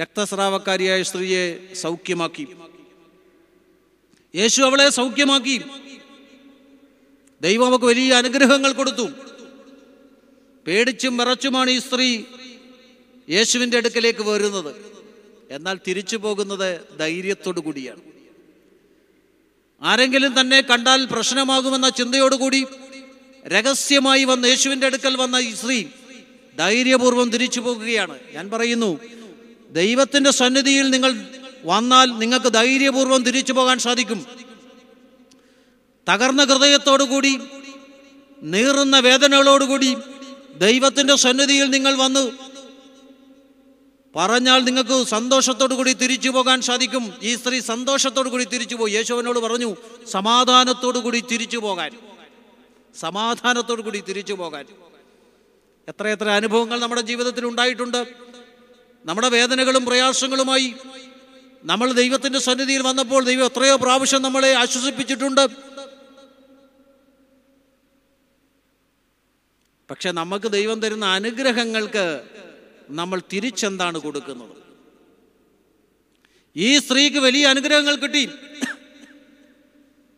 രക്തസ്രാവക്കാരിയായ സ്ത്രീയെ സൗഖ്യമാക്കി. യേശു അവളെ സൗഖ്യമാക്കി. ദൈവം അവൾക്ക് വലിയ അനുഗ്രഹങ്ങൾ കൊടുത്തു. പേടിച്ചും വിറച്ചുമാണ് ഈ സ്ത്രീ യേശുവിന്റെ അടുക്കലേക്ക് വരുന്നത്. എന്നാൽ തിരിച്ചു പോകുന്നത് ധൈര്യത്തോടു കൂടിയാണ്. ആരെങ്കിലും തന്നെ കണ്ടാൽ പ്രശ്നമാകുമെന്ന ചിന്തയോടുകൂടി രഹസ്യമായി വന്ന യേശുവിന്റെ അടുക്കൽ വന്ന ഈ സ്ത്രീ ധൈര്യപൂർവം തിരിച്ചു പോകുകയാണ്. ഞാൻ പറയുന്നു ദൈവത്തിന്റെ സന്നിധിയിൽ നിങ്ങൾ വന്നാൽ നിങ്ങൾക്ക് ധൈര്യപൂർവം തിരിച്ചു പോകാൻ സാധിക്കും. തകർന്ന ഹൃദയത്തോടുകൂടി നീറുന്ന വേദനകളോടുകൂടി ദൈവത്തിന്റെ സന്നിധിയിൽ നിങ്ങൾ വന്ന്. പറഞ്ഞാൽ നിങ്ങൾക്ക് സന്തോഷത്തോടു കൂടി തിരിച്ചു പോകാൻ സാധിക്കും. ഈ സ്ത്രീ സന്തോഷത്തോടു കൂടി തിരിച്ചു പോയി. യേശുവിനോട് പറഞ്ഞു സമാധാനത്തോടു കൂടി തിരിച്ചു പോകാൻ. സമാധാനത്തോടു കൂടി തിരിച്ചു പോകാൻ. എത്രയെത്ര അനുഭവങ്ങൾ നമ്മുടെ ജീവിതത്തിൽ ഉണ്ടായിട്ടുണ്ട്. നമ്മുടെ വേദനകളും പ്രയാസങ്ങളുമായി നമ്മൾ ദൈവത്തിന്റെ സന്നിധിയിൽ വന്നപ്പോൾ ദൈവം എത്രയോ പ്രാവശ്യം നമ്മളെ ആശ്വസിപ്പിച്ചിട്ടുണ്ട്. പക്ഷെ നമുക്ക് ദൈവം തരുന്ന അനുഗ്രഹങ്ങൾക്ക് നമ്മൾ തിരിച്ചെന്താണ് കൊടുക്കുന്നത്? ഈ സ്ത്രീക്ക് വലിയ അനുഗ്രഹങ്ങൾ കിട്ടി.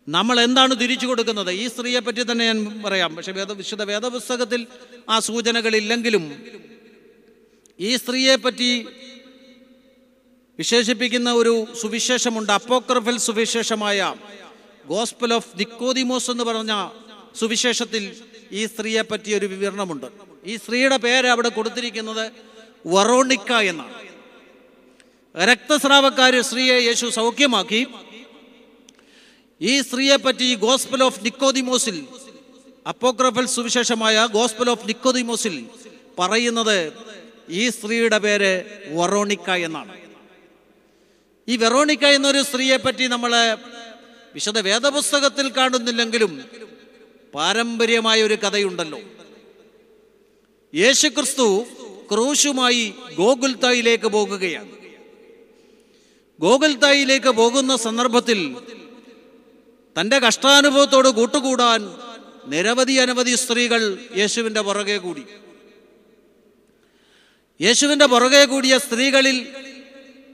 നമ്മൾ എന്താണ് തിരിച്ചു കൊടുക്കുന്നത്? ഈ സ്ത്രീയെ പറ്റി തന്നെ ഞാൻ പറയാം. പക്ഷെ വേദ വിശുദ്ധ വേദപുസ്തകത്തിൽ ആ സൂചനകളില്ലെങ്കിലും ഈ സ്ത്രീയെ പറ്റി വിശേഷിപ്പിക്കുന്ന ഒരു സുവിശേഷമുണ്ട്. അപ്പോക്രഫൽ സുവിശേഷമായ ഗോസ്പൽ ഓഫ് നിക്കോദിമോസ് എന്ന് പറഞ്ഞ സുവിശേഷത്തിൽ ഈ സ്ത്രീയെ പറ്റിയ ഒരു വിവരണമുണ്ട്. ഈ സ്ത്രീയുടെ പേര് അവിടെ കൊടുത്തിരിക്കുന്നത് വറോണിക്ക എന്നാണ്. രക്തസ്രാവക്കാര് സ്ത്രീയെ യേശു സൗഖ്യമാക്കി. ഈ സ്ത്രീയെ പറ്റി ഗോസ്പൽ ഓഫ് നിക്കോദിമോസിൽ അപ്പോക്രഫൽ സുവിശേഷമായ ഗോസ്പൽ ഓഫ് നിക്കോദിമോസിൽ പറയുന്നത് ഈ സ്ത്രീയുടെ പേര് വറോണിക്ക എന്നാണ്. ഈ വെറോണിക്ക എന്നൊരു സ്ത്രീയെ പറ്റി നമ്മൾ വിശദ വേദപുസ്തകത്തിൽ കാണുന്നില്ലെങ്കിലും പാരമ്പര്യമായ ഒരു കഥയുണ്ടല്ലോ. യേശുക്രിസ്തു ക്രൂശുമായി ഗോകുൽത്തായിലേക്ക് പോകുകയാണ്. ഗോകുൽത്തായിലേക്ക് പോകുന്ന സന്ദർഭത്തിൽ തന്റെ കഷ്ടാനുഭവത്തോട് കൂട്ടുകൂടാൻ നിരവധി അനവധി സ്ത്രീകൾ യേശുവിന്റെ പുറകെ കൂടി. യേശുവിന്റെ പുറകെ കൂടിയ സ്ത്രീകളിൽ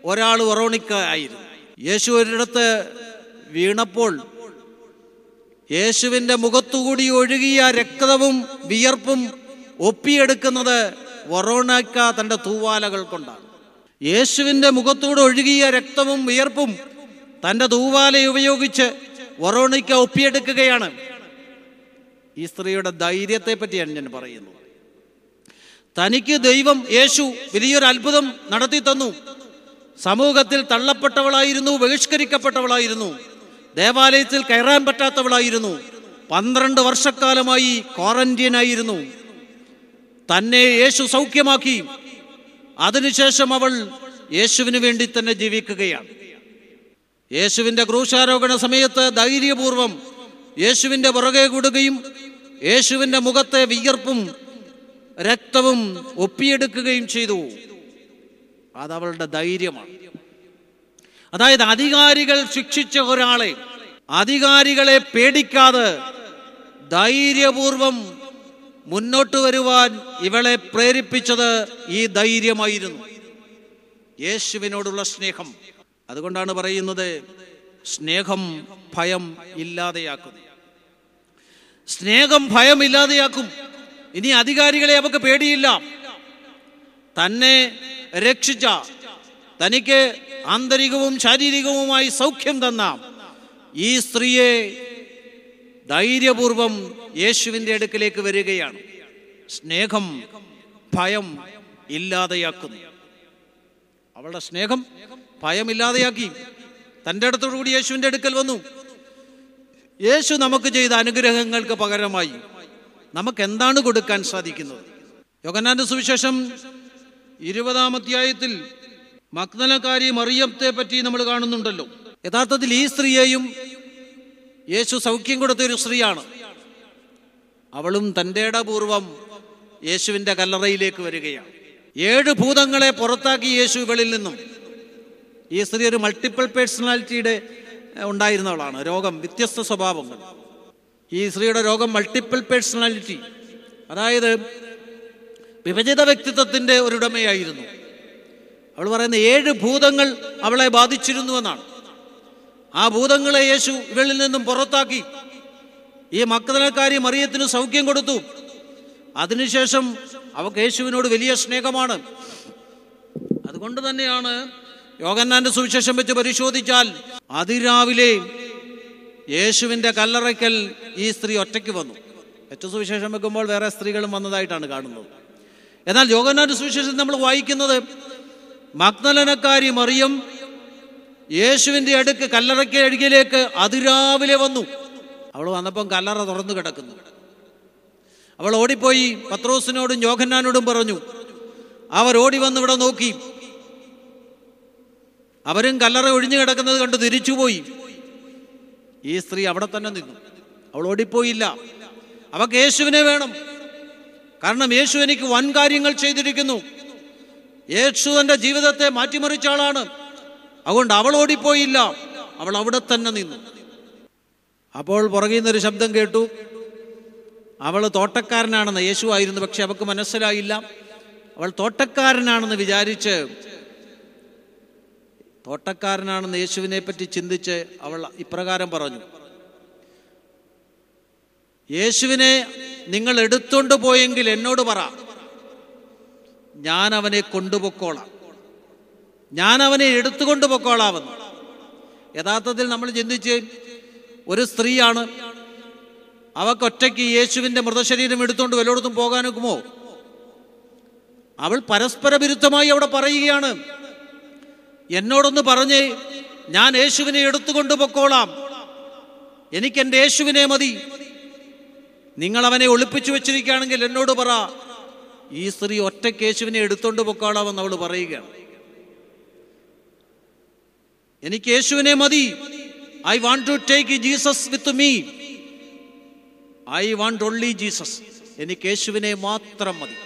ഒരാൾ ഒറോണിക്ക ആയിരുന്നു യേശു ഒരിടത്ത് വീണപ്പോൾ യേശുവിന്റെ മുഖത്തുകൂടി ഒഴുകിയ രക്തവും വിയർപ്പും ഒപ്പിയെടുക്കുന്നത് വറോണക്ക തന്റെ തൂവാലകൾ കൊണ്ടാണ്. യേശുവിന്റെ മുഖത്തൂടെ ഒഴുകിയ രക്തവും വിയർപ്പും തന്റെ തൂവാല ഉപയോഗിച്ച് വറോണിക്ക ഒപ്പിയെടുക്കുകയാണ്. ഈ സ്ത്രീയുടെ ധൈര്യത്തെ പറ്റിയാണ് ഞാൻ പറയുന്നത് തനിക്ക് ദൈവം യേശു വലിയൊരു അത്ഭുതം നടത്തി തന്നു സമൂഹത്തിൽ തള്ളപ്പെട്ടവളായിരുന്നു ബഹിഷ്കരിക്കപ്പെട്ടവളായിരുന്നു ദേവാലയത്തിൽ കയറാൻ പറ്റാത്തവളായിരുന്നു പന്ത്രണ്ട് വർഷക്കാലമായി ക്വാറന്റീനായിരുന്നു. തന്നെ യേശു സൗഖ്യമാക്കി. അതിനുശേഷം അവൾ യേശുവിന് വേണ്ടി തന്നെ ജീവിക്കുകയാണ്. യേശുവിന്റെ ക്രൂശാരോഹണ സമയത്ത് ധൈര്യപൂർവം യേശുവിന്റെ പുറകെ കൂടുകയും യേശുവിന്റെ മുഖത്തെ വിയർപ്പും രക്തവും ഒപ്പിയെടുക്കുകയും ചെയ്തു. അതവളുടെ ധൈര്യമാണ്. അതായത് അധികാരികൾ ശിക്ഷിച്ച ഒരാളെ അധികാരികളെ പേടിക്കാതെ ധൈര്യപൂർവം മുന്നോട്ട് വരുവാൻ ഇവളെ പ്രേരിപ്പിച്ചത് ഈ ധൈര്യമായിരുന്നു. യേശുവിനോടുള്ള സ്നേഹം. അതുകൊണ്ടാണ് പറയുന്നത് സ്നേഹം ഭയം ഇല്ലാതെയാക്കും സ്നേഹം ഭയം ഇല്ലാതെയാക്കും. ഇനി അധികാരികളെ അവക്ക് പേടിയില്ല. തന്നെ രക്ഷിച്ച തനിക്ക് ആന്തരികവും ശാരീരികവുമായി സൗഖ്യം തന്ന ഈ സ്ത്രീയെ ധൈര്യപൂർവം യേശുവിന്റെ അടുക്കിലേക്ക് വരികയാണ്. സ്നേഹം ഭയം ഇല്ലാതെയാക്കുന്നു. അവളുടെ സ്നേഹം ഭയമില്ലാതെയാക്കി തന്റെ അടുത്തോടുകൂടി യേശുവിന്റെ അടുക്കൽ വന്നു. യേശു നമുക്ക് ചെയ്ത അനുഗ്രഹങ്ങൾക്ക് പകരമായി നമുക്ക് എന്താണ് കൊടുക്കാൻ സാധിക്കുന്നത്? യോഗനാന്റെ സുവിശേഷം ഇരുപതാം അധ്യായത്തിൽ മഗ്നലക്കാരി മറിയത്തെ പറ്റി നമ്മൾ കാണുന്നുണ്ടല്ലോ. യഥാർത്ഥത്തിൽ ഈ സ്ത്രീയെയും യേശു സൗഖ്യം കൊടുത്ത ഒരു സ്ത്രീയാണ്. അവളും തന്റെ ഇടപൂർവം യേശുവിന്റെ കല്ലറയിലേക്ക് വരികയാണ്. ഏഴ് ഭൂതങ്ങളെ പുറത്താക്കി യേശു ഇവളിൽ നിന്നും. ഈ സ്ത്രീ ഒരു മൾട്ടിപ്പിൾ പേഴ്സണാലിറ്റിയുടെ ഉണ്ടായിരുന്നവളാണ് രോഗം വ്യത്യസ്ത സ്വഭാവങ്ങൾ. ഈ സ്ത്രീയുടെ രോഗം മൾട്ടിപ്പിൾ പേഴ്സണാലിറ്റി അതായത് വിഭജിത വ്യക്തിത്വത്തിന്റെ ഒരുടമയായിരുന്നു. അവൾ പറയുന്ന ഏഴ് ഭൂതങ്ങൾ അവളെ ബാധിച്ചിരുന്നു എന്നാണ്. ആ ഭൂതങ്ങളെ യേശു ഇവളിൽ നിന്നും പുറത്താക്കി. ഈ മക്കതനക്കാരി മറിയത്തിന് സൗഖ്യം കൊടുത്തു. അതിനുശേഷം അവക്ക് യേശുവിനോട് വലിയ സ്നേഹമാണ്. അതുകൊണ്ട് തന്നെയാണ് യോഗന്നാന്റെ സുവിശേഷം വെച്ച് പരിശോധിച്ചാൽ അതിരാവിലെ യേശുവിന്റെ കല്ലറയ്ക്കൽ ഈ സ്ത്രീ ഒറ്റയ്ക്ക് വന്നു. ഏറ്റവും സുവിശേഷം വെക്കുമ്പോൾ വേറെ സ്ത്രീകളും വന്നതായിട്ടാണ് കാണുന്നത്. എന്നാൽ യോഗന്നാന്റെ സുവിശേഷം നമ്മൾ വായിക്കുന്നത് മഗ്നലനക്കാരി മറിയം യേശുവിന്റെ അടുക്ക് കല്ലറയ്ക്ക് അഴുകിലേക്ക് അതിരാവിലെ വന്നു. അവൾ വന്നപ്പം കല്ലറ തുറന്നു കിടക്കുന്നു. അവൾ ഓടിപ്പോയി പത്രോസിനോടും യോഹന്നാനോടും പറഞ്ഞു അവർ ഓടി വന്ന് ഇവിടെ നോക്കി. അവരും കല്ലറ ഒഴിഞ്ഞു കിടക്കുന്നത് കണ്ട് തിരിച്ചുപോയി. ഈ സ്ത്രീ അവിടെ തന്നെ നിന്നു. അവൾ ഓടിപ്പോയില്ല. അവക്ക് യേശുവിനെ വേണം. കാരണം യേശു എനിക്ക് വൻ കാര്യങ്ങൾ ചെയ്തിരിക്കുന്നു. യേശു എന്റെ ജീവിതത്തെ മാറ്റിമറിച്ച ആളാണ്. അതുകൊണ്ട് അവൾ ഓടിപ്പോയില്ല. അവൾ അവിടെ തന്നെ നിന്നു. അപ്പോൾ പുറകിൽ നിന്നൊരു ശബ്ദം കേട്ടു. അവൾ തോട്ടക്കാരനാണെന്ന്. യേശു ആയിരുന്നു പക്ഷെ അവൾക്ക് മനസ്സിലായില്ല. അവൾ തോട്ടക്കാരനാണെന്ന് വിചാരിച്ച് തോട്ടക്കാരനാണെന്ന് യേശുവിനെ പറ്റി ചിന്തിച്ച് അവൾ ഇപ്രകാരം പറഞ്ഞു. യേശുവിനെ നിങ്ങൾ എടുത്തുകൊണ്ട് പോയെങ്കിൽ എന്നോട് പറ. ഞാൻ അവനെ കൊണ്ടുപൊക്കോളാം ഞാൻ അവനെ എടുത്തുകൊണ്ട് പൊക്കോളാമെന്ന് യഥാർത്ഥത്തിൽ നമ്മൾ ചിന്തിച്ച് ഒരു സ്ത്രീയാണ്. അവക്കൊറ്റയ്ക്ക് യേശുവിന്റെ മൃതശരീരം എടുത്തുകൊണ്ട് വല്ലയിടത്തും പോകാനൊക്കുമോ? അവൾ പരസ്പര വിരുദ്ധമായി അവിടെ പറയുകയാണ്. എന്നോടൊന്ന് പറഞ്ഞ് ഞാൻ യേശുവിനെ എടുത്തുകൊണ്ട് പൊക്കോളാം എനിക്ക് എന്റെ യേശുവിനെ മതി. നിങ്ങൾ അവനെ ഒളിപ്പിച്ചു വെച്ചിരിക്കുകയാണെങ്കിൽ എന്നോട് പറ. ഈ സ്ത്രീ ഒറ്റ കേശുവിനെ എടുത്തോണ്ട് പൊക്കാളാമെന്ന് അവൾ പറയുകയാണ്. എനിക്ക് യേശുവിനെ മതി. I want to take Jesus with me I want only Jesus എനിക്ക് യേശുവിനെ മാത്രം മതി.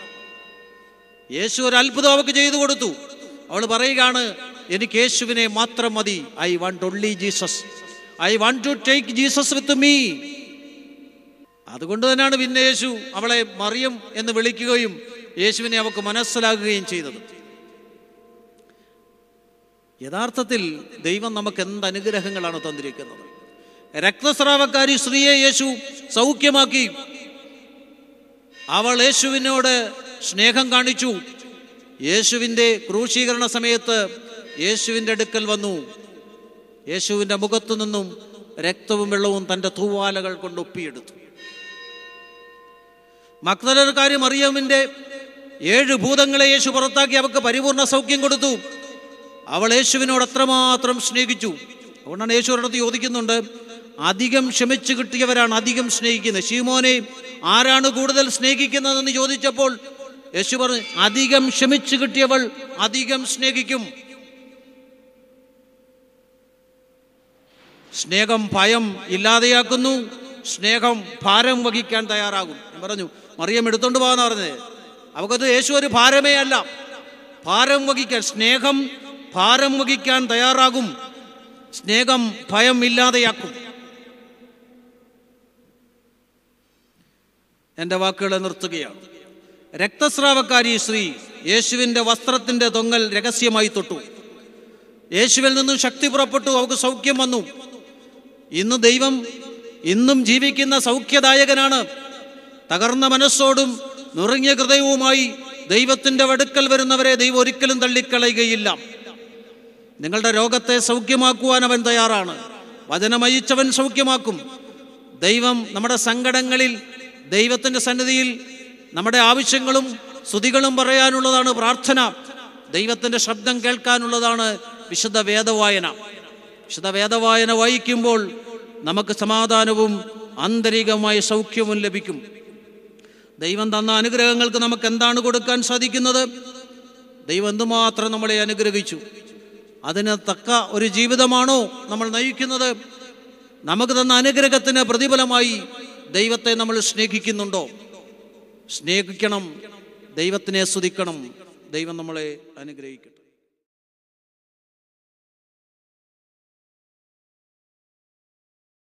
യേശു ഒരു അത്ഭുതം അവൾക്ക് ചെയ്തു കൊടുത്തു. അവൾ പറയുകയാണ് എനിക്ക് യേശുവിനെ മാത്രം മതി. I want only Jesus I want to take Jesus with me അതുകൊണ്ട് തന്നെയാണ് പിന്നെ യേശു അവളെ മറിയം എന്ന് വിളിക്കുകയും യേശുവിനെ അവൾക്ക് മനസ്സിലാകുകയും ചെയ്തത്. യഥാർത്ഥത്തിൽ ദൈവം നമുക്ക് എന്ത് അനുഗ്രഹങ്ങളാണ് തന്നിരിക്കുന്നത്? രക്തസ്രാവക്കാരി സ്ത്രീയെ യേശു സൗഖ്യമാക്കി. അവൾ യേശുവിനോട് സ്നേഹം കാണിച്ചു. യേശുവിന്റെ ക്രൂശീകരണ സമയത്ത് യേശുവിന്റെ അടുക്കൽ വന്നു. യേശുവിന്റെ മുഖത്തു നിന്നും രക്തവും വെള്ളവും തന്റെ തൂവാലകൾ കൊണ്ട് ഒപ്പിയെടുത്തു മക്തലർക്കാരി മറിയമിന്റെ ഏഴ് ഭൂതങ്ങളെ യേശു പുറത്താക്കി അവൾക്ക് പരിപൂർണ സൗഖ്യം കൊടുത്തു. അവൾ യേശുവിനോട് അത്രമാത്രം സ്നേഹിച്ചു. അതുകൊണ്ടാണ് യേശു ചോദിക്കുന്നുണ്ട് അധികം ക്ഷമിച്ചു കിട്ടിയവരാണ് അധികം സ്നേഹിക്കുന്നത്. ഷീമോനെ ആരാണ് കൂടുതൽ സ്നേഹിക്കുന്നതെന്ന് ചോദിച്ചപ്പോൾ യേശു പറഞ്ഞു അധികം ക്ഷമിച്ചു കിട്ടിയവൾ അധികം സ്നേഹിക്കും. സ്നേഹം ഭയം ഇല്ലാതെയാക്കുന്നു. സ്നേഹം ഭാരം വഹിക്കാൻ തയ്യാറാകും. പറഞ്ഞു മറിയം എടുത്തോണ്ട് പോകാന്ന് പറഞ്ഞത് അവക്കത് യേശു ഒരു ഭാരമേ അല്ല. ഭാരം വഹിക്കാൻ സ്നേഹം ഭാരം വഹിക്കാൻ തയ്യാറാകും. സ്നേഹം ഭയം ഇല്ലാതെയാക്കും. എന്റെ വാക്കുകളെ നിർത്തുകയാണ്. രക്തസ്രാവക്കാരി ശ്രീ യേശുവിന്റെ വസ്ത്രത്തിന്റെ തൊങ്ങൽ രഹസ്യമായി തൊട്ടു. യേശുവിൽ നിന്നും ശക്തി പുറപ്പെട്ടു അവൾക്ക് സൗഖ്യം വന്നു. ഇന്ന് ദൈവം ഇന്നും ജീവിക്കുന്ന സൗഖ്യദായകനാണ്. തകർന്ന മനസ്സോടും നുറുങ്ങിയ ഹൃദയവുമായി ദൈവത്തിന്റെ വടുക്കൽ വരുന്നവരെ ദൈവം ഒരിക്കലും തള്ളിക്കളയുകയില്ല. നിങ്ങളുടെ രോഗത്തെ സൗഖ്യമാക്കുവാൻ അവൻ തയ്യാറാണ്. വചനമയിച്ചവൻ സൗഖ്യമാക്കും. ദൈവം നമ്മുടെ സങ്കടങ്ങളിൽ ദൈവത്തിന്റെ സന്നിധിയിൽ നമ്മുടെ ആവശ്യങ്ങളും സ്തുതികളും പറയാനുള്ളതാണ് പ്രാർത്ഥന. ദൈവത്തിന്റെ ശബ്ദം കേൾക്കാനുള്ളതാണ് വിശുദ്ധ വേദവായന. വിശുദ്ധ വേദവായന വായിക്കുമ്പോൾ നമുക്ക് സമാധാനവും ആന്തരികമായ സൗഖ്യവും ലഭിക്കും. ദൈവം തന്ന അനുഗ്രഹങ്ങൾക്ക് നമുക്ക് എന്താണ് കൊടുക്കാൻ സാധിക്കുന്നത്? ദൈവം എന്തുമാത്രം നമ്മളെ അനുഗ്രഹിച്ചു? അതിന് തക്ക ഒരു ജീവിതമാണോ നമ്മൾ നയിക്കുന്നത്? നമുക്ക് തന്ന അനുഗ്രഹത്തിന് പ്രതിഫലമായി ദൈവത്തെ നമ്മൾ സ്നേഹിക്കുന്നുണ്ടോ? സ്നേഹിക്കണം ദൈവത്തിനെ സ്തുതിക്കണം ദൈവം നമ്മളെ അനുഗ്രഹിക്കണം.